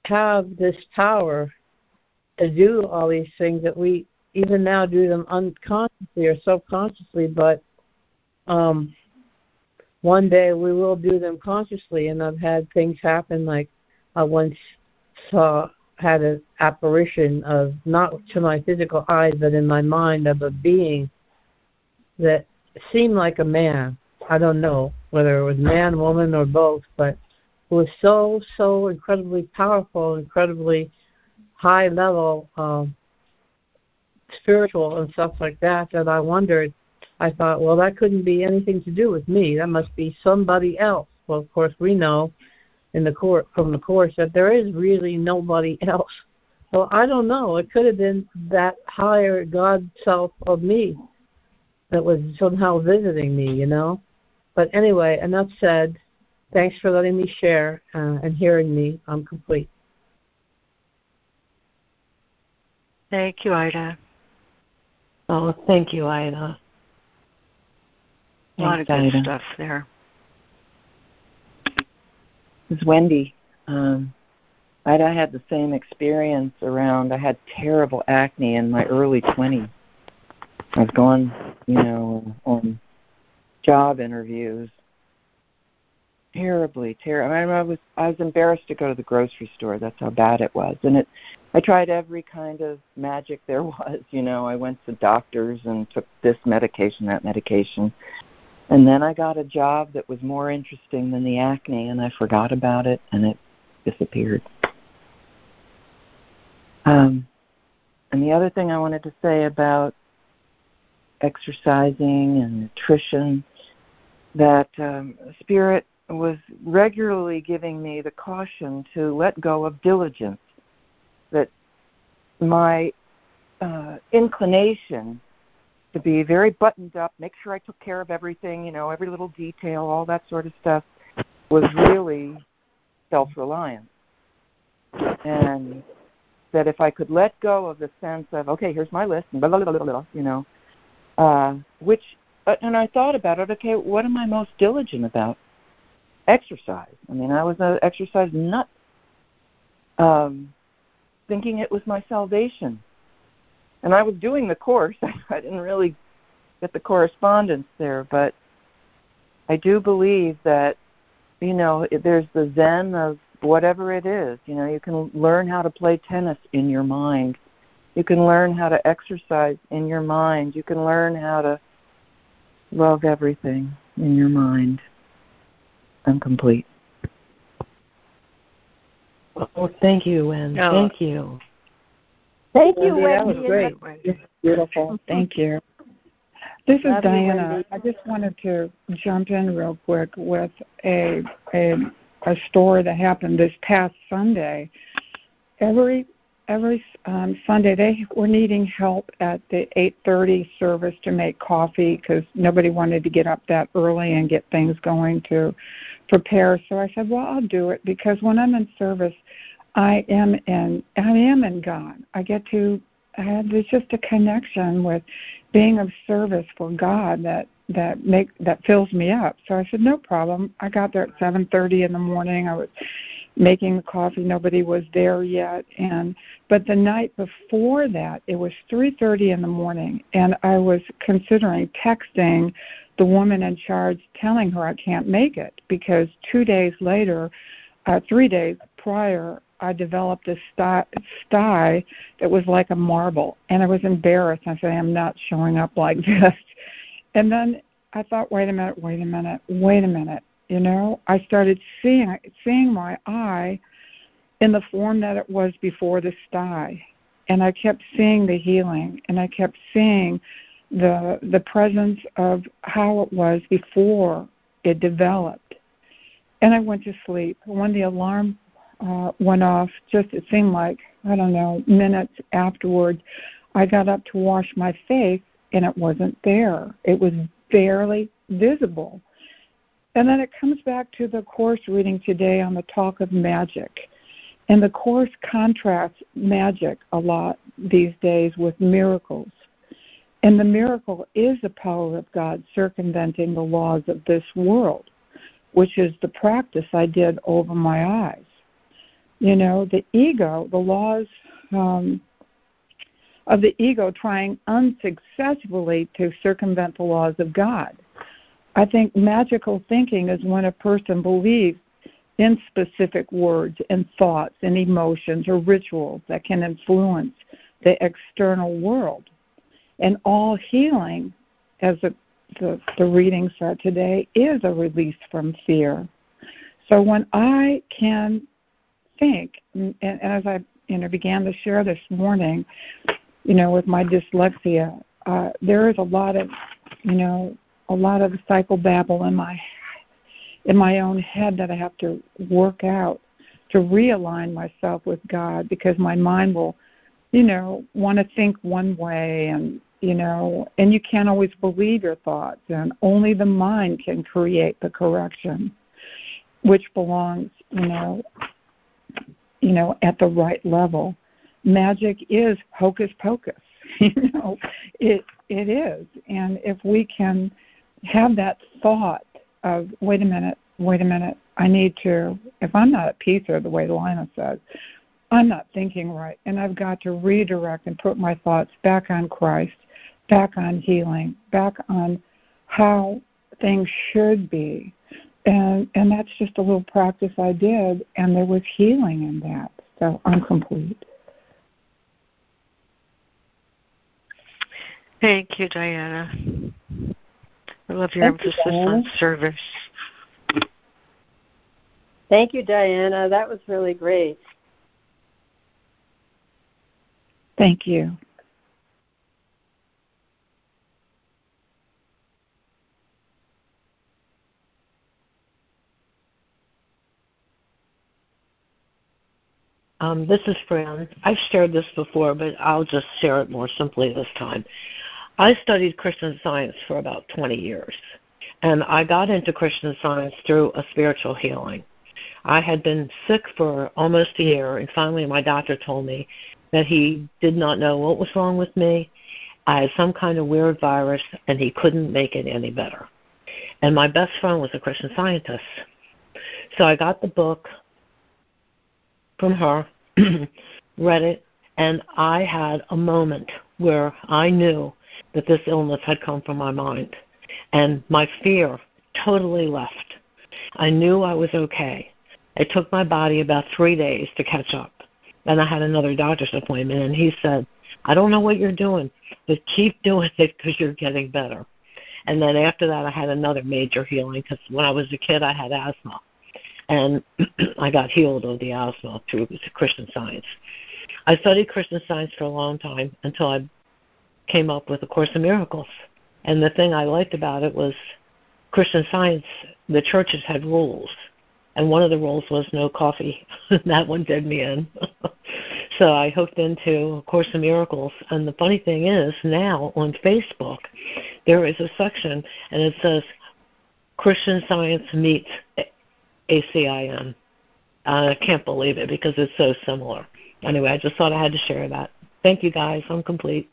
have this power to do all these things that we even now do them unconsciously or subconsciously, but um, one day we will do them consciously. And I've had things happen like I once saw had an apparition of not to my physical eyes, but in my mind of a being that seemed like a man. I don't know whether it was man, woman, or both, but it was so so incredibly powerful, incredibly high level. Um, spiritual and stuff like that that I wondered I thought, well that couldn't be anything to do with me. That must be somebody else. Well of course we know in the court from the course that there is really nobody else. So I don't know. It could have been that higher God self of me that was somehow visiting me, you know. But anyway, enough said. Thanks for letting me share uh, and hearing me. I'm complete. Thank you, Ida. Oh, thank you, Ida. A lot of good Ida. stuff there. It's Wendy. Um, Ida had the same experience around. I had terrible acne in my early 20s. I was going, you know, on job interviews. Terribly, terrible. I, mean, I was I was embarrassed to go to the grocery store. That's how bad it was, and it I tried every kind of magic there was. You know, I went to doctors and took this medication, that medication, And then I got a job that was more interesting than the acne, and I forgot about it, and it disappeared. Um, and the other thing I wanted to say about exercising and nutrition, that um, Spirit was regularly giving me the caution to let go of diligence, that my uh, inclination to be very buttoned up, make sure I took care of everything, you know, every little detail, all that sort of stuff, was really self reliant. And that if I could let go of the sense of, okay, here's my list, and blah, blah, blah, blah, blah you know, uh, which, uh, and I thought about it, okay, what am I most diligent about? Exercise. I mean, I was an exercise nut, um, thinking it was my salvation and I was doing the course. I didn't really get the correspondence there, but I do believe that you know there's the zen of whatever it is. You know, you can learn how to play tennis in your mind. You can learn how to exercise in your mind. You can learn how to love everything in your mind. I'm complete. Oh, thank you, Wen. Oh. Thank you. Thank you, Wendy. That was great. Beautiful. Thank you. This is Diana. I just wanted to jump in real quick with a a a story that happened this past Sunday. Every every um, Sunday they were needing help at the 8:30 service to make coffee because nobody wanted to get up that early and get things going to prepare. So I said, "Well, I'll do it because when I'm in service, I am in I am in God. I get to have there's just a connection with being of service for God that that make that fills me up. So I said, no problem. I got there at seven thirty in the morning. I was making the coffee. Nobody was there yet, and but the night before that, it was three thirty in the morning, and I was considering texting the woman in charge, telling her I can't make it because two days later, uh, three days prior, I developed a sty, sty that was like a marble, and I was embarrassed. I said, "I'm not showing up like this." And then I thought, "Wait a minute, wait a minute, wait a minute." You know, I started seeing seeing my eye in the form that it was before the sty, and I kept seeing the healing, and I kept seeing the the presence of how it was before it developed. And I went to sleep. When the alarm uh, went off, just it seemed like, I don't know, minutes afterwards, I got up to wash my face and it wasn't there. It was barely visible. And then it comes back to the course reading today on the talk of magic. And the course contrasts magic a lot these days with miracles. And the miracle is the power of God circumventing the laws of this world, which is the practice I did over my eyes. You know, the ego, the laws um, of the ego trying unsuccessfully to circumvent the laws of God. I think magical thinking is when a person believes in specific words and thoughts and emotions or rituals that can influence the external world. And all healing, as the, the, the reading said today, is a release from fear. So when I can think, and, and as I you know began to share this morning, you know, with my dyslexia, uh, there is a lot of you know a lot of psychobabble in my in my own head that I have to work out to realign myself with God because my mind will, you know, want to think one way and you know, and you can't always believe your thoughts and only the mind can create the correction which belongs, you know, you know, at the right level. Magic is hocus pocus. you know, it it is. And if we can have that thought of, wait a minute, wait a minute, I need to if I'm not at peace or the way Lina says, I'm not thinking right and I've got to redirect and put my thoughts back on Christ, back on healing, back on how things should be and and that's just a little practice I did, and there was healing in that. So I'm complete. Thank you, Diana. I love your Thank emphasis you, on service. Thank you, Diana. That was really great. Thank you. Um, this is Fran. I've shared this before, but I'll just share it more simply this time. I studied Christian science for about 20 years, and I got into Christian science through a spiritual healing. I had been sick for almost a year, and finally my doctor told me that he did not know what was wrong with me. I had some kind of weird virus, and he couldn't make it any better. And my best friend was a Christian scientist. So I got the book, from her, read it, and I had a moment where I knew that this illness had come from my mind. And my fear totally left. I knew I was okay. It took my body about three days to catch up. And I had another doctor's appointment, and he said, I don't know what you're doing, but keep doing it because you're getting better. And then after that, I had another major healing because when I was a kid, I had asthma and I got healed of the asthma through Christian Science. I studied Christian Science for a long time until I came up with A Course in Miracles. And the thing I liked about it was Christian Science, the churches had rules. And one of the rules was no coffee. that one did me in. so I hooked into A Course in Miracles. And the funny thing is, now on Facebook, there is a section and it says Christian Science meets ACIM. Uh, I can't believe it because it's so similar. Anyway, I just thought I had to share that. Thank you guys. I'm complete.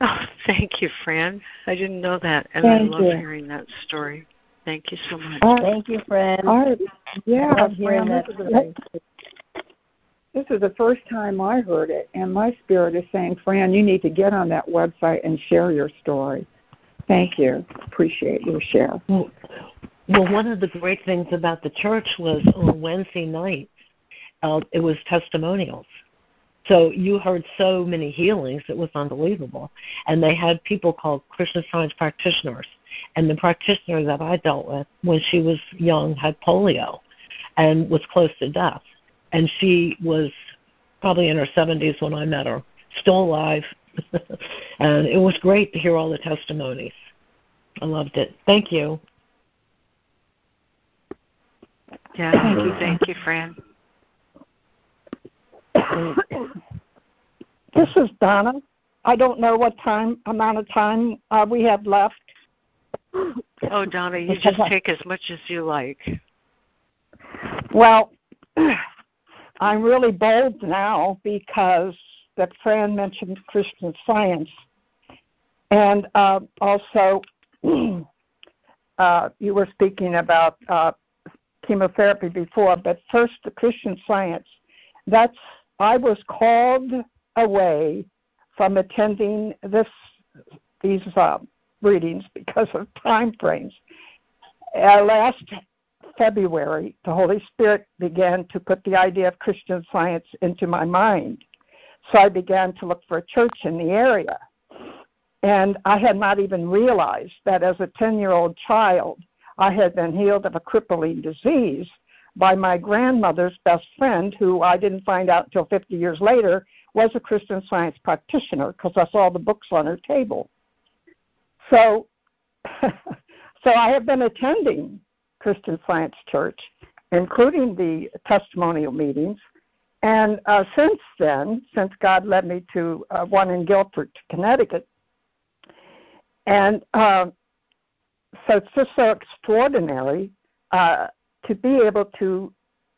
Oh, thank you, Fran. I didn't know that, and thank I love you. hearing that story. Thank you so much. Uh, thank you, Fran. Uh, yeah, Fran, this, is this is the first time I heard it, and my spirit is saying, Fran, you need to get on that website and share your story. Thank you. Appreciate your share. Well, well, one of the great things about the church was on Wednesday night, uh, it was testimonials. So you heard so many healings, it was unbelievable. And they had people called Christian Science practitioners. And the practitioner that I dealt with when she was young had polio and was close to death. And she was probably in her 70s when I met her, still alive. and it was great to hear all the testimonies. I loved it. Thank you. Yeah, thank you, thank you, Fran. this is Donna. I don't know what time amount of time uh, we have left. Oh, Donna, you just take as much as you like. Well, I'm really bold now because that Fran mentioned Christian Science, and uh, also uh, you were speaking about uh, chemotherapy before, but first the Christian Science. That's I was called away from attending this these uh, readings because of time frames. Uh, last February, the Holy Spirit began to put the idea of Christian Science into my mind. So I began to look for a church in the area. And I had not even realized that as a 10 year old child, I had been healed of a crippling disease by my grandmother's best friend, who I didn't find out until 50 years later was a Christian science practitioner because I saw the books on her table. So, so I have been attending Christian Science Church, including the testimonial meetings. And uh, since then, since God led me to uh, one in Guilford, Connecticut, and uh, so it's just so extraordinary uh, to be able to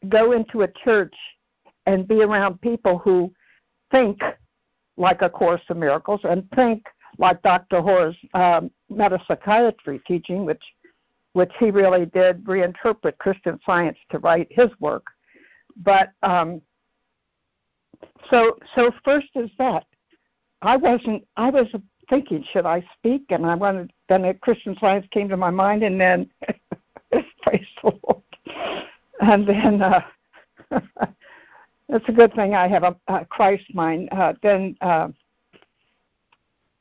go into a church and be around people who think like A Course in Miracles and think like Dr. Hora's um, metapsychiatry teaching, which which he really did reinterpret Christian Science to write his work. But um, so so first is that I wasn't I was thinking, should I speak? And I wanted, then Christian Science came to my mind, and then, praise the Lord. And then, uh, it's a good thing I have a, a Christ mind. Uh, then, uh,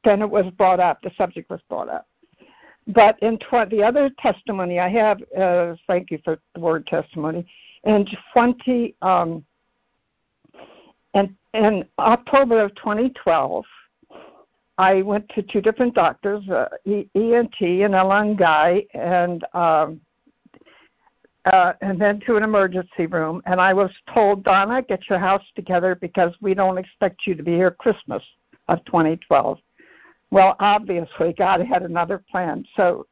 then it was brought up, the subject was brought up. but in tw- the other testimony I have, uh, thank you for the word testimony, in 20, um, and in October of 2012, I went to two different doctors, uh, ENT and lung guy, and um, uh, and then to an emergency room. And I was told, Donna, get your house together because we don't expect you to be here Christmas of 2012. Well, obviously, God had another plan. So,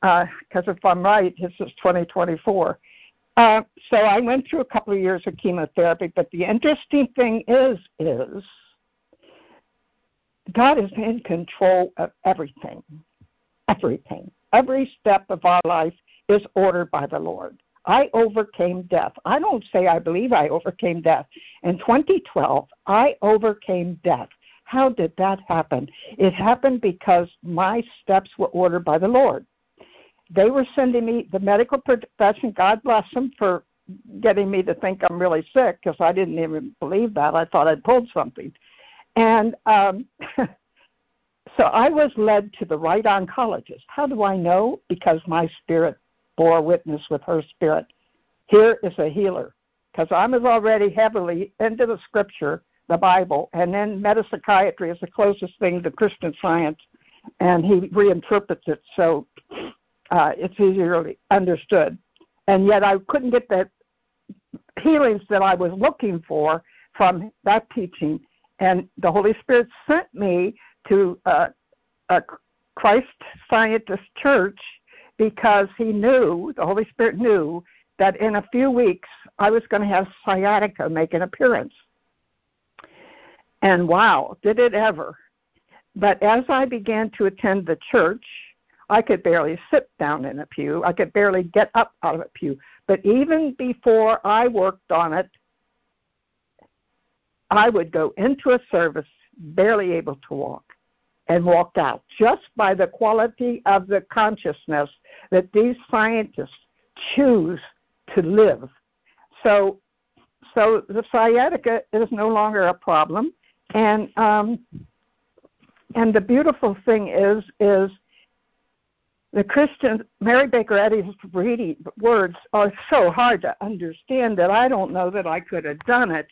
because uh, if I'm right, this is 2024. Uh, so I went through a couple of years of chemotherapy. But the interesting thing is, is God is in control of everything. Everything. Every step of our life is ordered by the Lord. I overcame death. I don't say I believe I overcame death. In 2012, I overcame death. How did that happen? It happened because my steps were ordered by the Lord. They were sending me the medical profession. God bless them for getting me to think I'm really sick because I didn't even believe that. I thought I'd pulled something. And um, so I was led to the right oncologist. How do I know? Because my spirit bore witness with her spirit. Here is a healer. Because I was already heavily into the scripture, the Bible, and then metapsychiatry is the closest thing to Christian science, and he reinterprets it so uh, it's easily understood. And yet I couldn't get the healings that I was looking for from that teaching and the Holy Spirit sent me to uh, a Christ Scientist Church because He knew, the Holy Spirit knew, that in a few weeks I was going to have sciatica make an appearance. And wow, did it ever. But as I began to attend the church, I could barely sit down in a pew. I could barely get up out of a pew. But even before I worked on it, I would go into a service barely able to walk and walked out just by the quality of the consciousness that these scientists choose to live. So, so the sciatica is no longer a problem, and um, and the beautiful thing is is the Christian Mary Baker Eddy's reading words are so hard to understand that I don't know that I could have done it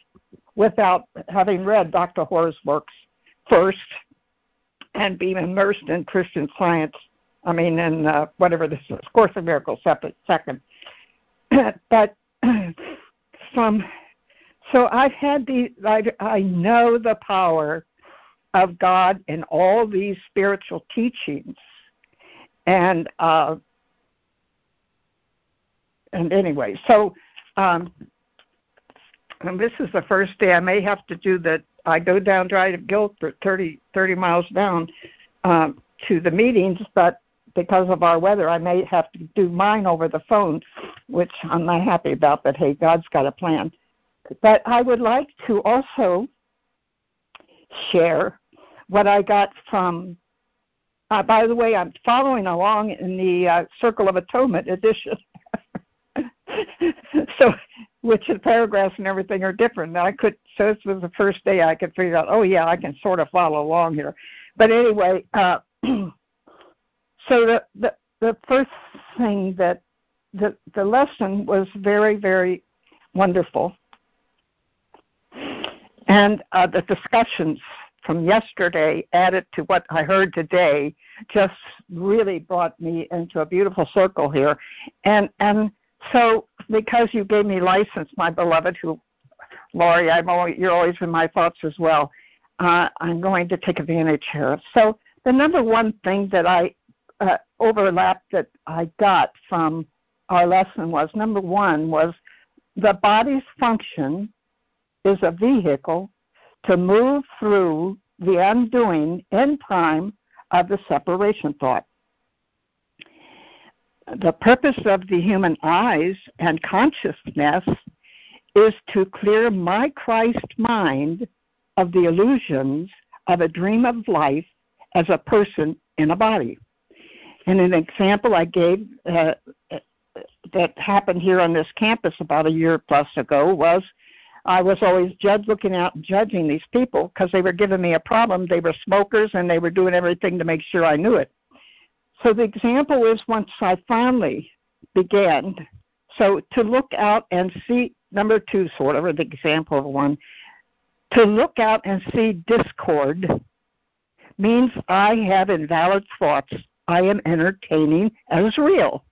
without having read Dr. Hora's works first and being immersed in Christian science. I mean, in uh, whatever this is, Course of Miracles second. but from so I've had the I, I know the power of God in all these spiritual teachings, and uh, and anyway, so um, and this is the first day I may have to do the I go down Drive Guilford, 30, 30 miles down um, to the meetings, but because of our weather, I may have to do mine over the phone, which I'm not happy about. But hey, God's got a plan. But I would like to also share what I got from. Uh, by the way, I'm following along in the uh, Circle of Atonement edition. so which the paragraphs and everything are different. Now I could so this was the first day I could figure out, oh yeah, I can sort of follow along here. But anyway, uh so the, the the first thing that the the lesson was very, very wonderful. And uh, the discussions from yesterday added to what I heard today just really brought me into a beautiful circle here. And and so, because you gave me license, my beloved, who, Laurie, I'm always, you're always in my thoughts as well. Uh, I'm going to take advantage here. So, the number one thing that I uh, overlapped that I got from our lesson was number one was the body's function is a vehicle to move through the undoing in time of the separation thought the purpose of the human eyes and consciousness is to clear my Christ mind of the illusions of a dream of life as a person in a body. And an example I gave uh, that happened here on this campus about a year plus ago was I was always judge looking out and judging these people because they were giving me a problem. They were smokers and they were doing everything to make sure I knew it. So the example is once I finally began, so to look out and see, number two, sort of, or the example of one, to look out and see discord means I have invalid thoughts I am entertaining as real.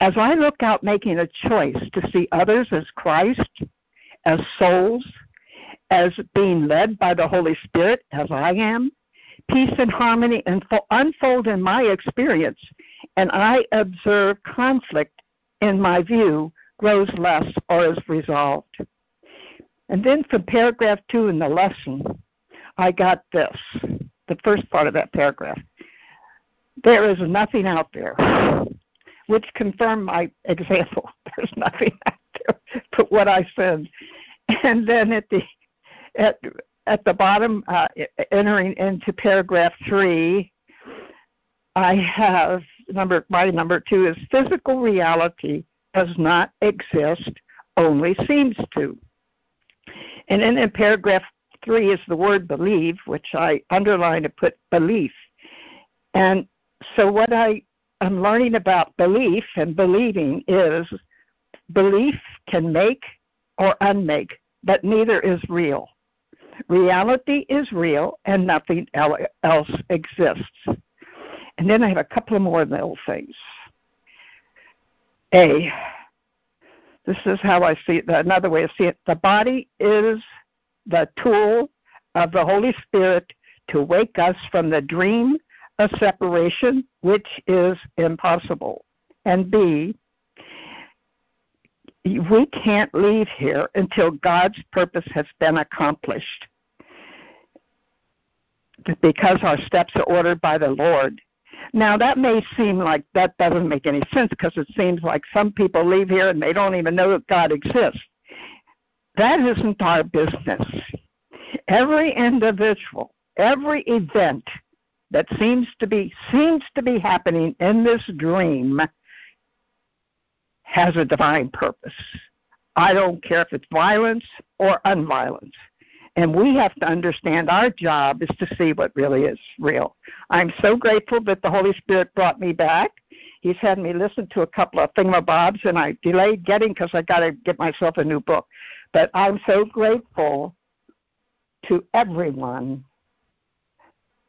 As I look out making a choice to see others as Christ, as souls, as being led by the Holy Spirit, as I am, peace and harmony unfold in my experience, and I observe conflict in my view grows less or is resolved. And then from paragraph two in the lesson, I got this the first part of that paragraph. There is nothing out there, which confirmed my example. There's nothing out there but what I said. And then at the at at the bottom, uh, entering into paragraph three, I have number my number two is physical reality does not exist, only seems to. And then in paragraph three is the word believe, which I underline to put belief. And so what I am learning about belief and believing is belief can make or unmake, but neither is real. Reality is real and nothing else exists. And then I have a couple of more little things. A, this is how I see it, another way to see it. The body is the tool of the Holy Spirit to wake us from the dream of separation, which is impossible. And B, we can't leave here until God's purpose has been accomplished. Because our steps are ordered by the Lord. Now, that may seem like that doesn't make any sense because it seems like some people leave here and they don't even know that God exists. That isn't our business. Every individual, every event that seems to be seems to be happening in this dream has a divine purpose. I don't care if it's violence or unviolence. And we have to understand our job is to see what really is real. I'm so grateful that the Holy Spirit brought me back. He's had me listen to a couple of thingamabobs, and I delayed getting because I got to get myself a new book. But I'm so grateful to everyone,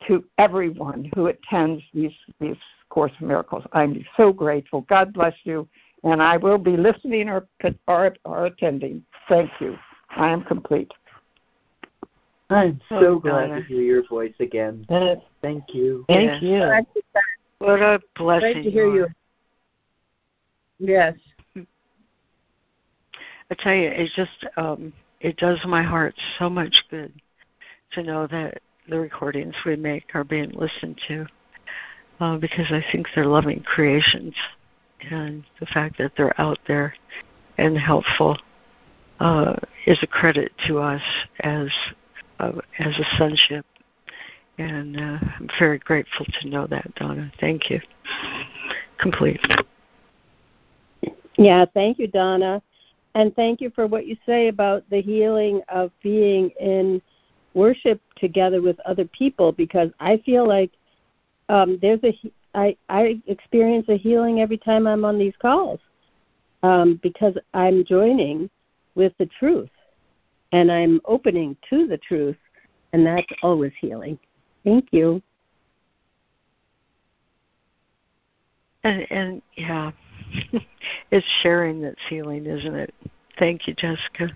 to everyone who attends these these Course of Miracles. I'm so grateful. God bless you, and I will be listening or or, or attending. Thank you. I am complete. I'm so oh, glad to hear your voice again. Thank you. Thank you. What a blessing. Great to hear you. Yes. I tell you, it just um, it does my heart so much good to know that the recordings we make are being listened to, uh, because I think they're loving creations, and the fact that they're out there and helpful uh, is a credit to us as uh, as a sonship. And uh, I'm very grateful to know that, Donna. Thank you. Complete. Yeah, thank you, Donna. And thank you for what you say about the healing of being in worship together with other people because I feel like um, there's a I, I experience a healing every time I'm on these calls um, because I'm joining with the truth and I'm opening to the truth, and that's always healing. Thank you. And, and yeah, it's sharing that's healing, isn't it? Thank you, Jessica.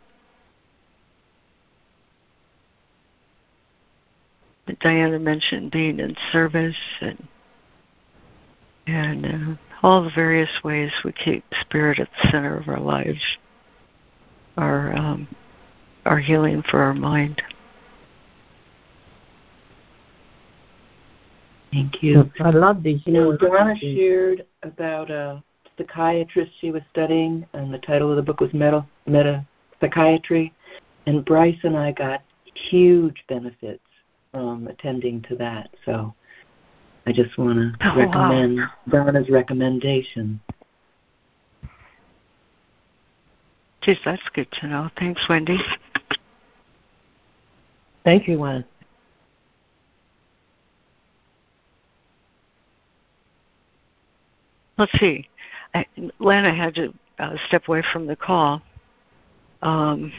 Diana mentioned being in service and and uh, all the various ways we keep spirit at the center of our lives are um, are healing for our mind. Thank you. I love these. You know, Donna shared about a psychiatrist she was studying, and the title of the book was Meta, Meta Psychiatry. And Bryce and I got huge benefits from attending to that. So I just want to oh, recommend wow. Donna's recommendation. Geez, that's good to know. Thanks, Wendy. Thank you, Wendy. let's see. I, Lana had to uh, step away from the call. Um,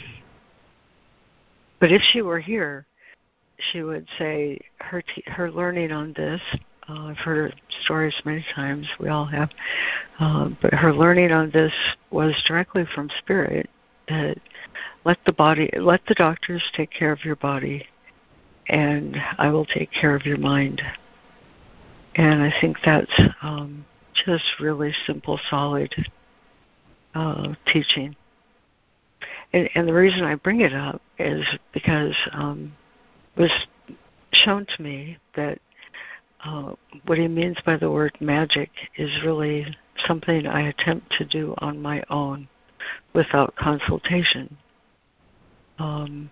but if she were here, she would say her t- her learning on this. Uh, I've heard her stories many times. We all have, uh, but her learning on this was directly from Spirit. That let the body, let the doctors take care of your body, and I will take care of your mind. And I think that's um, just really simple, solid uh, teaching. And, and the reason I bring it up is because um, it was shown to me that uh, what he means by the word magic is really something I attempt to do on my own without consultation. Um,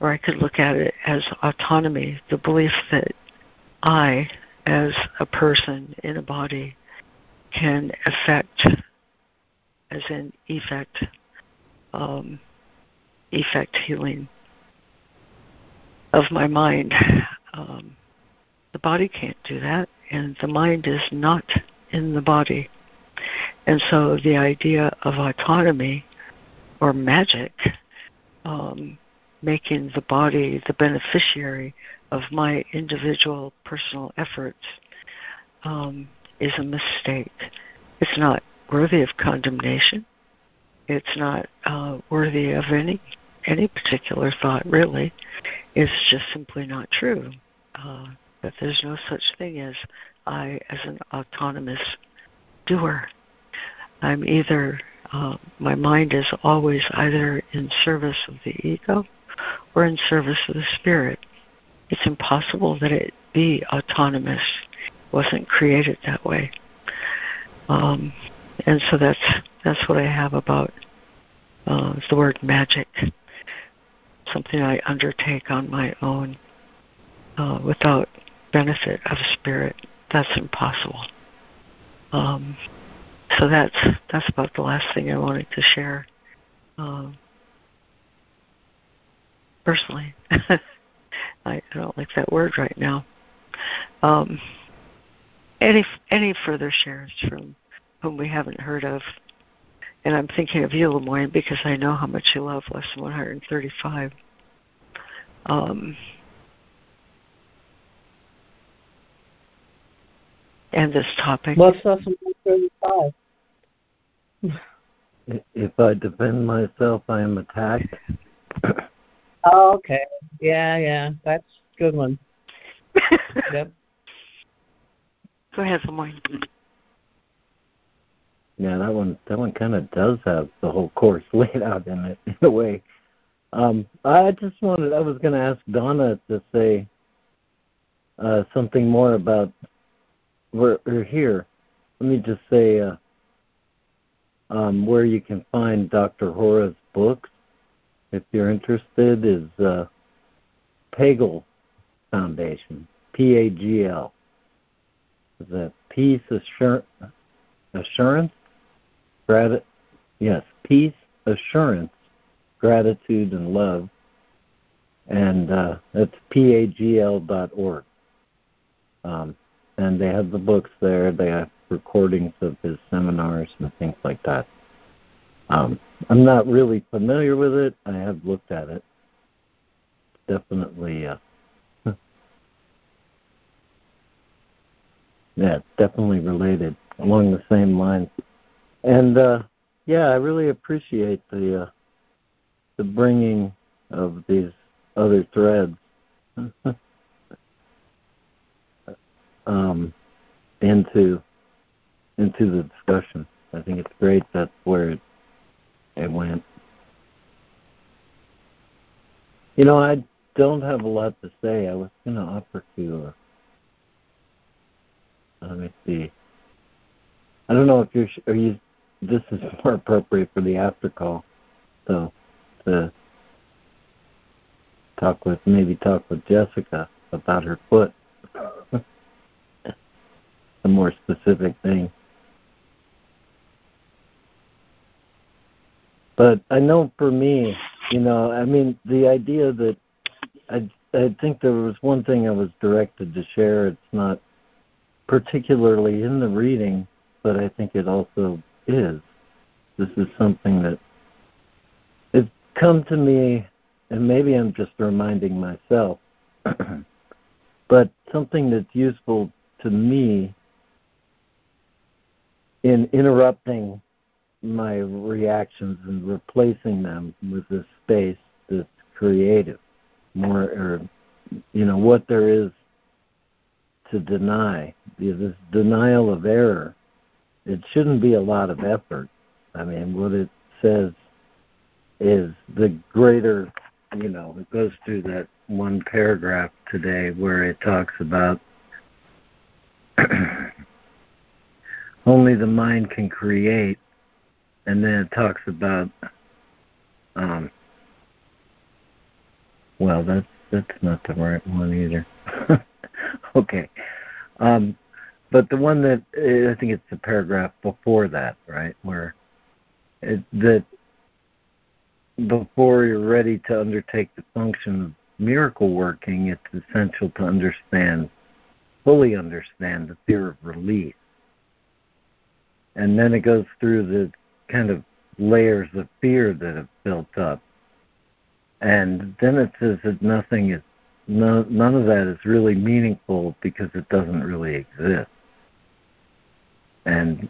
or I could look at it as autonomy, the belief that I, as a person in a body, can affect, as in effect, um, effect healing of my mind. Um, the body can't do that, and the mind is not in the body. And so the idea of autonomy or magic, um, making the body the beneficiary of my individual personal efforts, um, is a mistake. It's not worthy of condemnation. It's not uh, worthy of any any particular thought, really. It's just simply not true. Uh, that there's no such thing as I as an autonomous doer. I'm either uh, my mind is always either in service of the ego or in service of the spirit. It's impossible that it be autonomous. It wasn't created that way. Um, and so that's that's what I have about uh, the word magic. Something I undertake on my own uh, without benefit of spirit. That's impossible. Um, so that's that's about the last thing I wanted to share. Um, personally, I, I don't like that word right now. Um, any any further shares from whom we haven't heard of? And I'm thinking of you, Lemoyne, because I know how much you love Lesson 135. Um, and this topic. What's Lesson 135? If I defend myself, I am attacked. oh, okay. Yeah, yeah. That's a good one. yep. Go ahead, Lemoyne. Yeah, that one that one kind of does have the whole course laid out in it in a way. Um, I just wanted I was going to ask Donna to say uh, something more about where or here. Let me just say uh, um, where you can find Dr. Hora's books, if you're interested, is uh, PAGL Foundation, P-A-G-L. The Peace Assurance, assurance Grat- yes, peace, assurance, gratitude, and love. And uh, it's pagl.org. Um, and they have the books there. They have recordings of his seminars and things like that. Um, I'm not really familiar with it. I have looked at it. Definitely, uh, yeah, definitely related along the same lines. And uh, yeah, I really appreciate the uh, the bringing of these other threads um, into into the discussion. I think it's great that's where it it went. You know, I don't have a lot to say. I was going to offer to. Uh, let me see. I don't know if you're. Are you this is more appropriate for the after call. So to talk with maybe talk with Jessica about her foot. A more specific thing. But I know for me, you know, I mean the idea that I I think there was one thing I was directed to share. It's not particularly in the reading, but I think it also is. This is something that has come to me, and maybe I'm just reminding myself, but something that's useful to me in interrupting my reactions and replacing them with this space that's creative, more or you know what there is to deny. This denial of error, it shouldn't be a lot of effort. I mean, what it says is the greater, you know, it goes through that one paragraph today where it talks about only the mind can create, and then it talks about, um, well, that's that's not the right one either. okay, um, but the one that I think it's the paragraph before that, right, where it, that before you're ready to undertake the function of miracle working, it's essential to understand, fully understand the fear of release. And then it goes through the kind of layers of fear that have built up. And then it says that nothing is, no, none of that is really meaningful because it doesn't really exist. And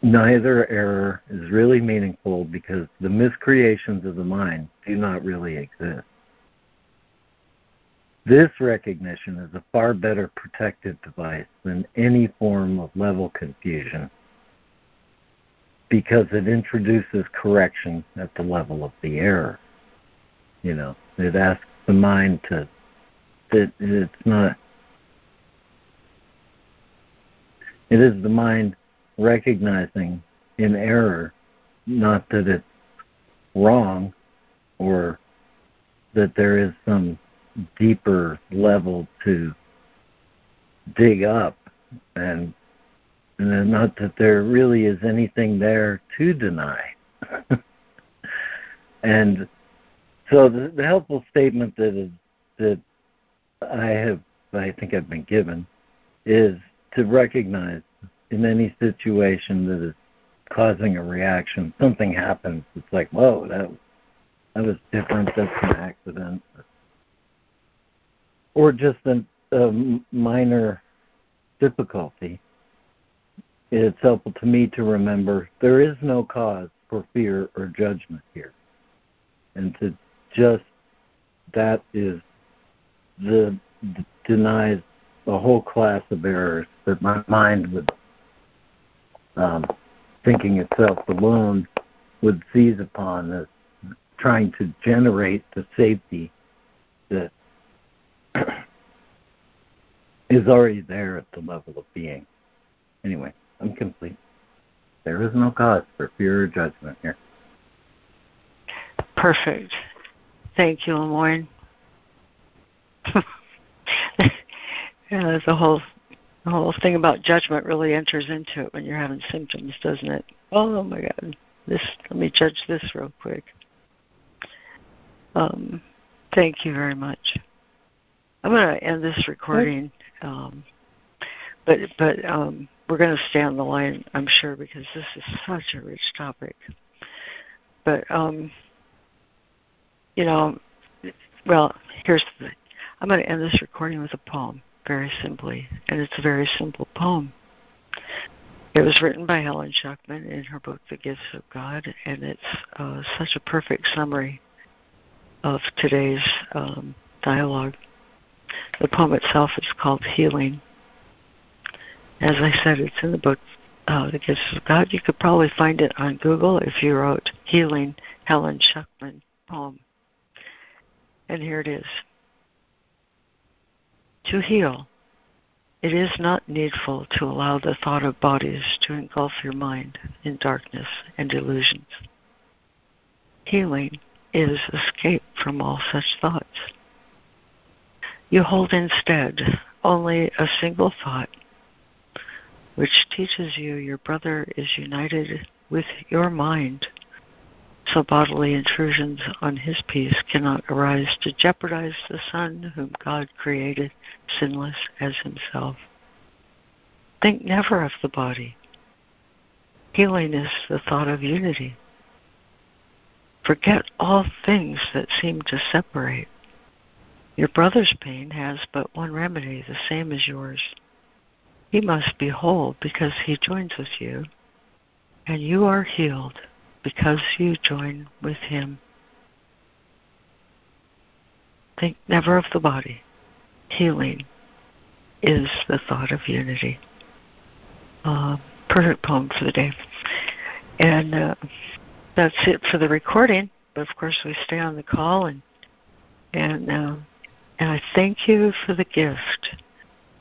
neither error is really meaningful because the miscreations of the mind do not really exist. This recognition is a far better protective device than any form of level confusion because it introduces correction at the level of the error. You know, it asks the mind to it's not it is the mind recognizing in error not that it's wrong or that there is some deeper level to dig up and not that there really is anything there to deny. and so the, the, helpful statement that is that I have I think I've been given is to recognize in any situation that is causing a reaction, something happens. It's like, whoa, that that was different. That's an accident, or just a, a minor difficulty. It's helpful to me to remember there is no cause for fear or judgment here, and to just that is the denies a whole class of errors that my mind would um, thinking itself alone would seize upon as trying to generate the safety that is already there at the level of being. Anyway, I'm complete. There is no cause for fear or judgment here. Perfect. Thank you, Lemoyne. yeah, the whole the whole thing about judgment really enters into it when you're having symptoms, doesn't it? Oh my God, this. Let me judge this real quick. Um, thank you very much. I'm going to end this recording, um, but but um, we're going to stay on the line, I'm sure, because this is such a rich topic. But um, you know, well, here's the thing. I'm going to end this recording with a poem very simply, and it's a very simple poem. It was written by Helen Schucman in her book, The Gifts of God, and it's uh, such a perfect summary of today's um, dialogue. The poem itself is called Healing. As I said, it's in the book, uh, The Gifts of God. You could probably find it on Google if you wrote Healing Helen Schucman poem. And here it is. To heal, it is not needful to allow the thought of bodies to engulf your mind in darkness and illusions. Healing is escape from all such thoughts. You hold instead only a single thought, which teaches you your brother is united with your mind so bodily intrusions on his peace cannot arise to jeopardize the Son whom God created sinless as himself. Think never of the body. Healing is the thought of unity. Forget all things that seem to separate. Your brother's pain has but one remedy, the same as yours. He must be whole because he joins with you, and you are healed because you join with him. Think never of the body. Healing is the thought of unity. Uh, perfect poem for the day. And uh, that's it for the recording. But of course, we stay on the call and and uh, and I thank you for the gift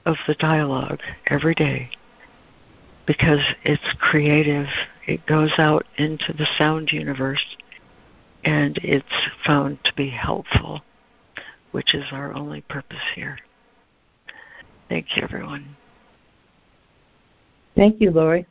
of the dialogue every day because it's creative. It goes out into the sound universe and it's found to be helpful, which is our only purpose here. Thank you, everyone. Thank you, Laurie.